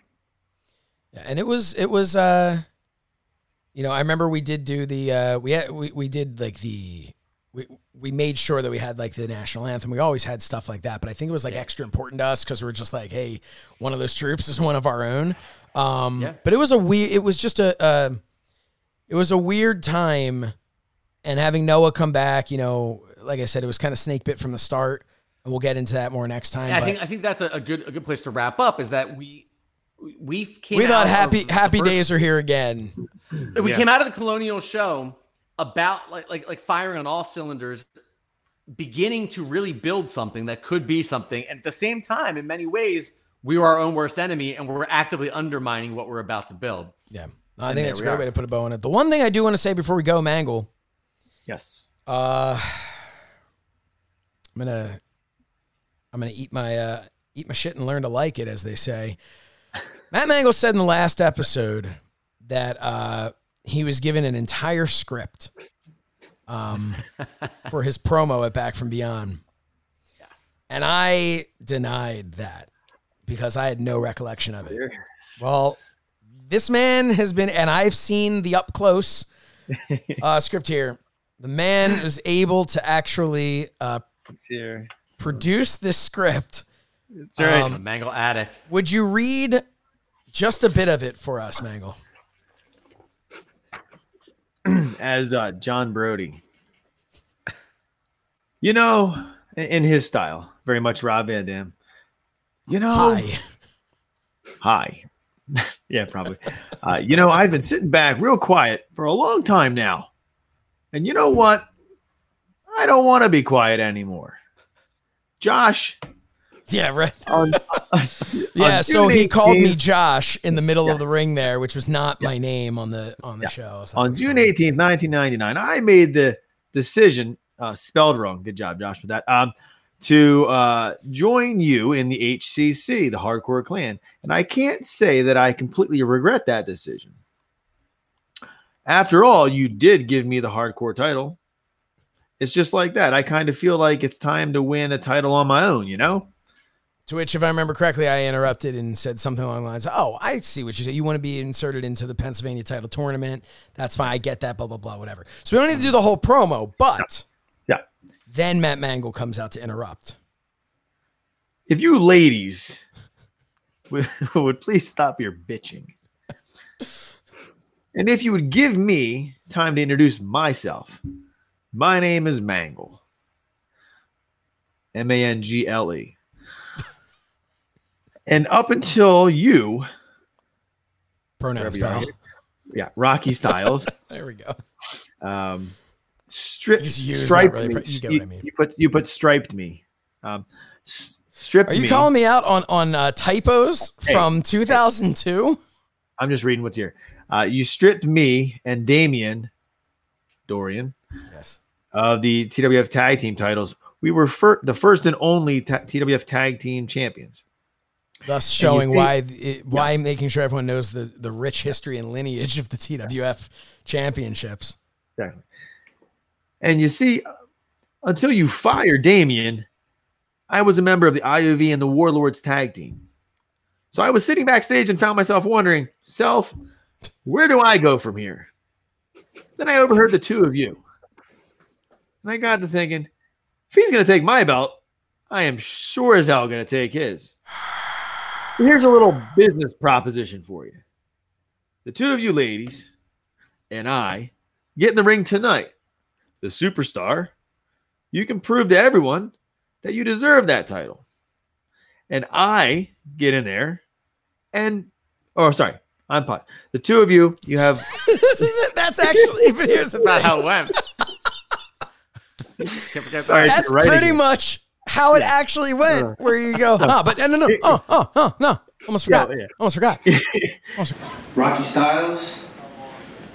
Yeah, and it was it was uh you know, I remember we did do the uh, we had we, we did like the we we made sure that we had like the national anthem. We always had stuff like that, but I think it was like extra important to us because we're just like, hey, one of those troops is one of our own. Um, Yeah. But it was a weird. It was just a. Uh, it was a weird time, and having Noah come back, you know, like I said, it was kind of snake bit from the start, and we'll get into that more next time. I but think I think that's a, a good a good place to wrap up. Is that we we came we thought out happy of happy first- days are here again. We Yeah. came out of the colonial show about like like like firing on all cylinders, beginning to really build something that could be something. And at the same time, in many ways, we were our own worst enemy, and we're actively undermining what we're about to build. Yeah, I And think that's a great are. way to put a bow on it. The one thing I do want to say before we go, Mangle, Yes. uh, I'm gonna I'm gonna eat my uh, eat my shit and learn to like it, as they say. Matt Mangol said in the last episode that uh, he was given an entire script um, for his promo at Back from Beyond, and I denied that because I had no recollection of it. Well, this man has been, and I've seen the up close uh, script here. The man is able to actually uh, produce this script. It's right. Um, A Mangle addict. Would you read just a bit of it for us, Mangle? as uh, John Brody. You know, in, in his style, very much Rob Van Dam. You know, Hi. Hi. yeah, probably. Uh, you know, I've been sitting back real quiet for a long time now. And you know what? I don't want to be quiet anymore. Josh, Yeah, right. on, Yeah, on so he called me Josh in the middle of the ring there, which was not my name on the on the show. So- on June 18th, 1999, I made the decision, uh, spelled wrong. Good job, Josh, for that. Um, to uh, join you in the HCC, the Hardcore Clan. And I can't say that I completely regret that decision. After all, you did give me the Hardcore title. It's just like that. I kind of feel like it's time to win a title on my own, you know? To which, if I remember correctly, I interrupted and said something along the lines, "Oh, I see what you say. You want to be inserted into the Pennsylvania title tournament? That's fine. I get that. Blah blah blah. Whatever." So we don't need to do the whole promo, but Yeah. then Matt Mangle comes out to interrupt. if you ladies would, would please stop your bitching. And if you would give me time to introduce myself, my name is Mangle. M A N G L E. And up until you, Pronouns, pal. yeah, Rocky Styles, There we go. um, strip, striped really me. you get what I mean. You put you put striped me. Um, s- stripped Are you me. calling me out on on uh, typos Hey. from 2002? I'm just reading what's here. Uh, you stripped me and Damien Dorian Yes. of the TWF tag team titles. We were fir- the first and only TWF tag team champions. Thus showing see- why it, why making sure everyone knows the the rich history and lineage of the TWF championships. Exactly. And you see, until you fire Damien, I was a member of the IOV and the Warlords tag team. So I was sitting backstage and found myself wondering, self, where do I go from here? Then I overheard the two of you. And I got to thinking, if he's going to take my belt, I am sure as hell going to take his. Here's a little business proposition for you. The two of you ladies and I get in the ring tonight. The superstar, you can prove to everyone that you deserve that title. And I get in there and, oh, sorry, I'm pot. The two of you, you have, this is it. That's actually. But here's the thing. how it went. Can't forget Sorry. That's pretty it. much how it actually went. Uh. Where you go, oh, but no, no, no, oh, oh, oh, no, almost Yeah, forgot, yeah. almost forgot. Rocky Styles,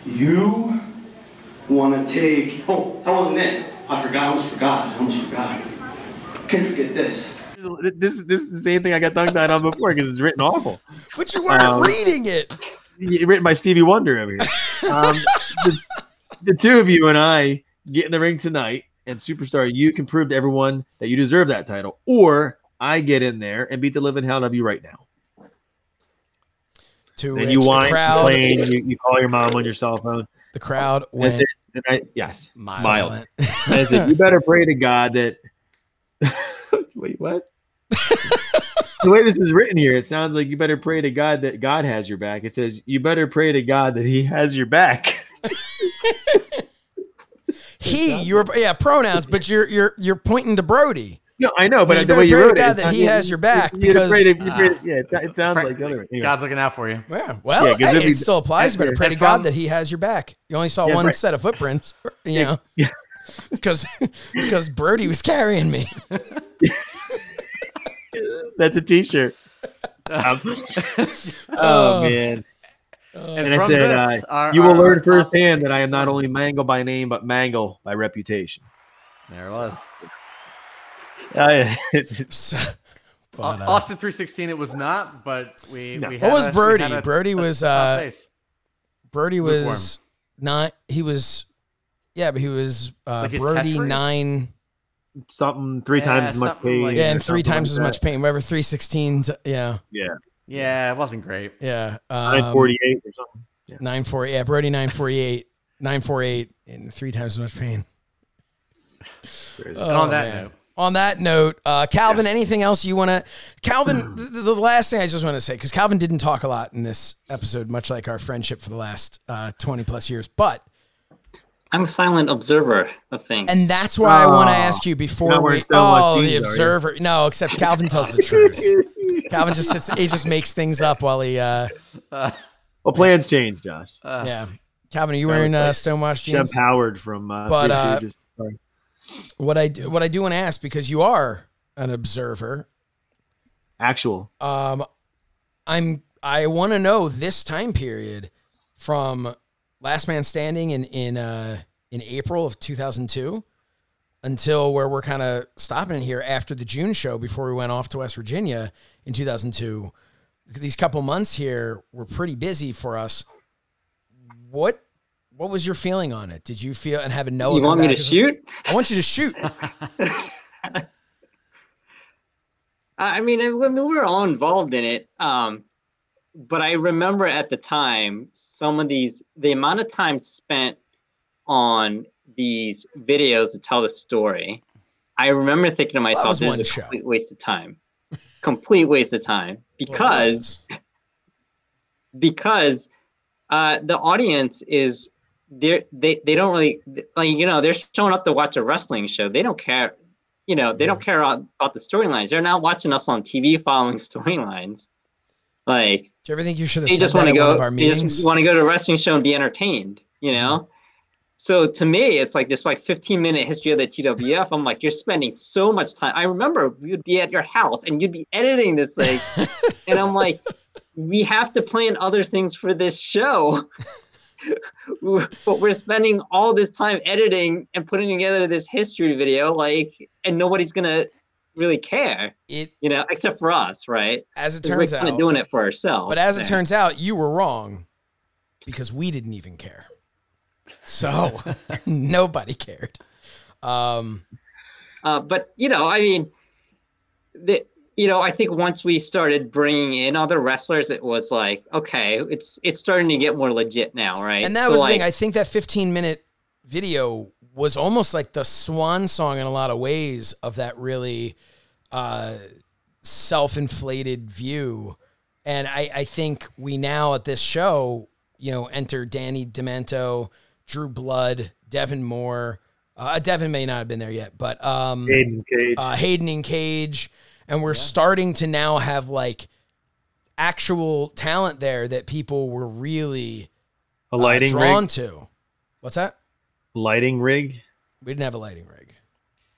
you want to take. Oh, that wasn't it. I forgot. I almost forgot. I almost forgot. Can't forget this. This, this is the same thing I got tongue tied on before because it's written awful. But you weren't Um, reading it. written by Stevie Wonder over here. Um, the, the two of you and I get in the ring tonight, and Superstar, you can prove to everyone that you deserve that title, or I get in there and beat the living hell out of you right now. To which you the whine, crowd, complain, you, you call your mom on your cell phone. the crowd And went then I, yes, Mild. And I said, you better pray to God that. Wait, what? the way this is written here, it sounds like you better pray to God that God has your back. It says you better pray to God that He has your back. he, you were yeah pronouns, but you're you're you're pointing to Brody. No, I know, but You the better way you pray to wrote God it, that He has your back you better to- because- you pray to- yeah, it, it sounds Frank- like the other. Anyway. God's looking out for you. Yeah. Well, Yeah, 'cause hey, it still applies. You better pray to God from- that He has your back. You only saw Yeah, one right. set of footprints. You know, Yeah. because because Brody was carrying me. That's a T-shirt. Um, oh man! And I said, this, uh, our- "You will our- learn our firsthand that I am not only Mangle by name, but Mangle by reputation." There it was. I- So, but, uh, Austin 316. It was not, but we. No. we what was a- we Brody? had a- Brody was a uh, face. Brody Lukewarm. was not. He was. Yeah, but he was uh, Like his Brody catchphrase? nine. Something three Yeah, times as much pain. like- Yeah, and three times like as much pain. Whatever three sixteen. Yeah, Yeah, Yeah, it wasn't great. yeah. nine Um, forty eight or something. Nine four. Yeah, Brody nine forty eight. Nine four eight and three times as much pain. Crazy. Oh, and on that man. note, On that note, uh, Calvin, anything else you want to? Calvin, the, the last thing I just want to say, because Calvin didn't talk a lot in this episode, much like our friendship for the last uh, 20 plus years. But, I'm a silent observer of things. and that's why I want to Oh, ask you before we, wearing oh, the observer. No, except Calvin tells the truth. Calvin just sits, he just makes things up while he, uh, well, plans change, Josh. uh, yeah. Calvin, are you wearing uh, stonewashed Jim jeans? Howard from uh, But, Three uh, What I do, what I do want to ask because you are an observer. actual. Um, I'm I want to know this time period from Last Man Standing in in uh in April of 2002 until where we're kind of stopping here after the June show before we went off to West Virginia in 2002. These couple months here were pretty busy for us. What what was your feeling on it? Did you feel and having Noah? you come want me to shoot? I want you to shoot. I I mean, I mean, we were all involved in it. Um, but I remember at the time some of these, the amount of time spent on these videos to tell the story. I remember thinking to myself, "This is a show. complete waste of time." complete waste of time because because uh, the audience is they they they don't really like you know they're showing up to watch a wrestling show. They don't care, you know, they don't care about, about the storylines. They're not watching us on TV following storylines. Like Do you ever think you should have said just want to go. of our They meetings? just want to go to a wrestling show and be entertained. You know. So to me, it's like this like 15 minute history of the TWF. I'm like, you're spending so much time. I remember would be at your house and you'd be editing this thing, and I'm like, we have to plan other things for this show. but we're spending all this time editing and putting together this history video, like, and nobody's gonna really care, it you know, except for us, right? as it 'Cause we're turns kind out, of doing it for ourselves. but as it turns out, you were wrong because we didn't even care. So nobody cared. Um, Uh, but you know, I mean, the you know, I think once we started bringing in other wrestlers, it was like, okay, it's it's starting to get more legit now, right? and that So, was like, the thing. I think that 15 minute video was almost like the swan song in a lot of ways of that really uh, self inflated view. And I, I think we now at this show, you know, enter Danny Demento, Drew Blood, Devon Moore. Uh, Devin may not have been there yet, but um, Hayden Cage. uh, Hayden and Cage, and we're starting to now have like actual talent there that people were really a uh, lighting drawn rig. to. What's that? Lighting rig. We didn't have a lighting rig.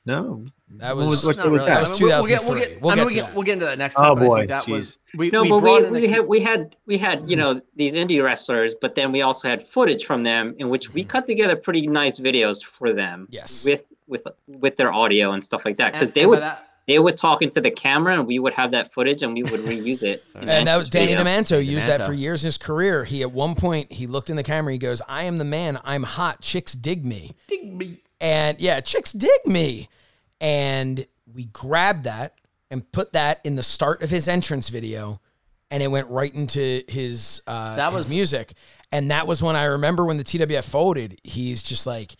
No. That What was, what Not was really. that? That was I mean, we'll get, we'll 2003. get, We'll I mean, get we to get, we'll get into that next Oh, time. but I boy, think that jeez. was we, no, we but we, we a- had we had we had you know these indie wrestlers, but then we also had footage from them in which we cut together pretty nice videos for them. Mm-hmm. Yes. With with with their audio and stuff like that, because they and would that- they would talk into the camera and we would have that footage and we would reuse it. in and that was Danny video. Demento used that for years in his career. He at one point he looked in the camera. He goes, "I am the man. I'm hot. Chicks dig me." Dig me. And yeah, chicks dig me. And we grabbed that and put that in the start of his entrance video. and it went right into his uh, That his was- music. And that was when I remember when the TWF folded. He's just like,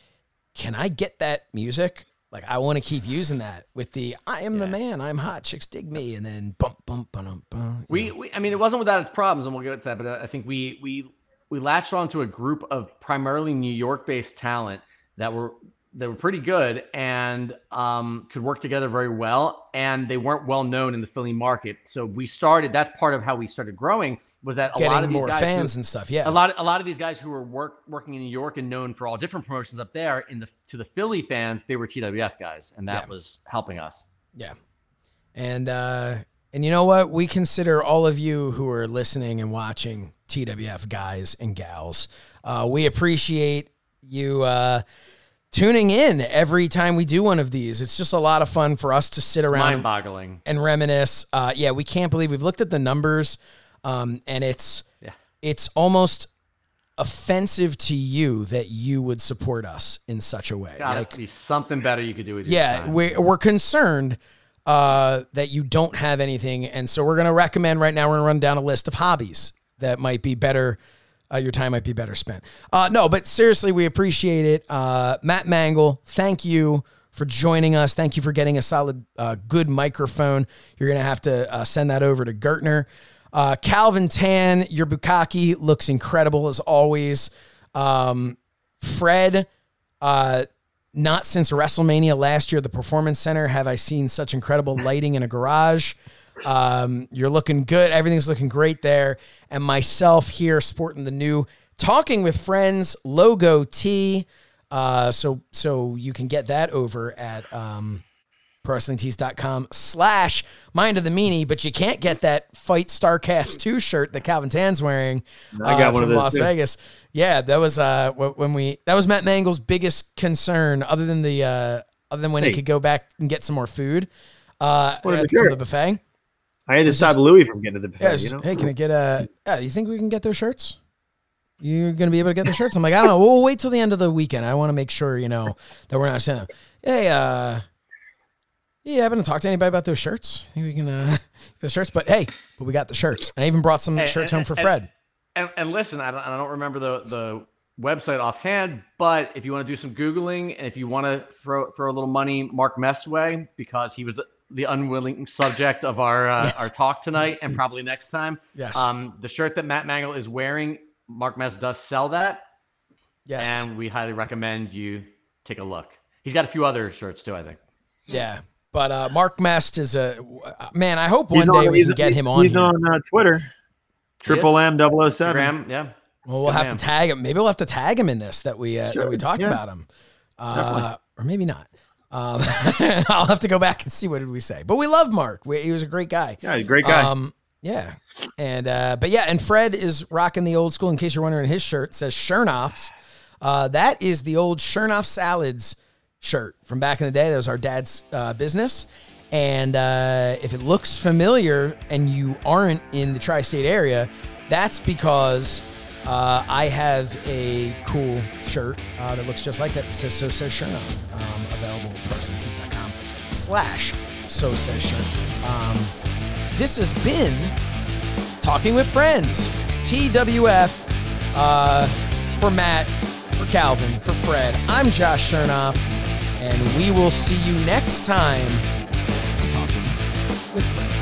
"Can I get that music? Like, I want to keep using that with the I am the man, I'm hot, chicks dig me, and then bump bump bump bump." We, we, I mean, it wasn't without its problems, and we'll get to that. But uh, I think we we we latched onto a group of primarily New York-based talent that were that were pretty good and um, could work together very well. And they weren't well known in the Philly market, so we started. That's part of how we started growing. Was that a getting lot of more fans who, and stuff. Yeah, a lot of, a lot of these guys who were work working in New York and known for all different promotions up there in the to the Philly fans, they were TWF guys, and that Yeah. was helping us. Yeah. And uh and you know what? We consider all of you who are listening and watching TWF guys and gals. Uh we appreciate you uh tuning in every time we do one of these. It's just a lot of fun for us to sit around Mind-boggling. and reminisce. Uh yeah, we can't believe we've looked at the numbers um and it's Yeah. it's almost offensive to you that you would support us in such a way. Got Like be something better you could do with your yeah, time. we're, we're concerned uh, that you don't have anything. And so we're going to recommend right now, we're going to run down a list of hobbies that might be better. Uh, your time might be better spent. Uh, no, but seriously, we appreciate it. Uh, Matt Mangol, thank you for joining us. Thank you for getting a solid, uh, good microphone. You're going to have to uh, send that over to Gertner. Uh, Calvin Tan, your Bukaki looks incredible as always. Um, Fred, uh, not since WrestleMania last year, at the Performance Center, have I seen such incredible lighting in a garage. Um, you're looking good. Everything's looking great there. And myself here sporting the new Talking with Friends logo tee. Uh, so so you can get that over at um, ProWrestlingTees.com slash Mind of the Meanie, but you can't get that Fight Starrcast 2 shirt that Calvin Tan's wearing I got uh, one of those Las too. Vegas. Yeah, that was uh when we that was Matt Mangol's biggest concern, other than the uh other than when he could go back and get some more food uh What a at- from the buffet. I had to stop Louis from getting to the buffet. Yeah, you know? hey, can I get a? Yeah, you think we can get those shirts? You're gonna be able to get the shirts. I'm like, I don't know. We'll wait till the end of the weekend. I want to make sure you know that we're not saying, hey, uh, yeah, I haven't talked to anybody about those shirts. I think we can uh, get the shirts, but hey, but we got the shirts. I even brought some Hey, shirts and- home for and- Fred. And, and listen, I don't, I don't remember the, the website offhand, but if you want to do some Googling and if you want to throw throw a little money Mark Mest way, because he was the, the unwilling subject of our uh, Yes. our talk tonight and probably next time. Yes. Um, the shirt that Matt Mangol is wearing, Mark Mest does sell that, yes. and we highly recommend you take a look. He's got a few other shirts too, I think. Yeah. But uh, Mark Mest is a man. I hope one He's day on- we can get him on He's here. on uh, Twitter. Triple. M 007. Instagram, yeah. Well, we'll Good have man. to tag him. Maybe we'll have to tag him in this that we uh, that we talked yeah. about him, uh, or maybe not. Um, I'll have to go back and see what did we say. But we love Mark. We, he was a great guy. Yeah, great guy. Um, yeah, and uh, but yeah, and Fred is rocking the old school. In case you're wondering, his shirt says Shernoffs. Uh, that is the old Shernoff Salads shirt from back in the day. That was our dad's uh, business. And uh, if it looks familiar and you aren't in the tri-state area, that's because uh, I have a cool shirt uh, that looks just like that. That says "So Says Shernoff." Um, available at ProWrestlingTees.com slash So Says Shirt. Um, this has been Talking with Friends, TWF, uh, for Matt, for Calvin, for Fred. I'm Josh Shernoff, and we will see you next time talking with friends.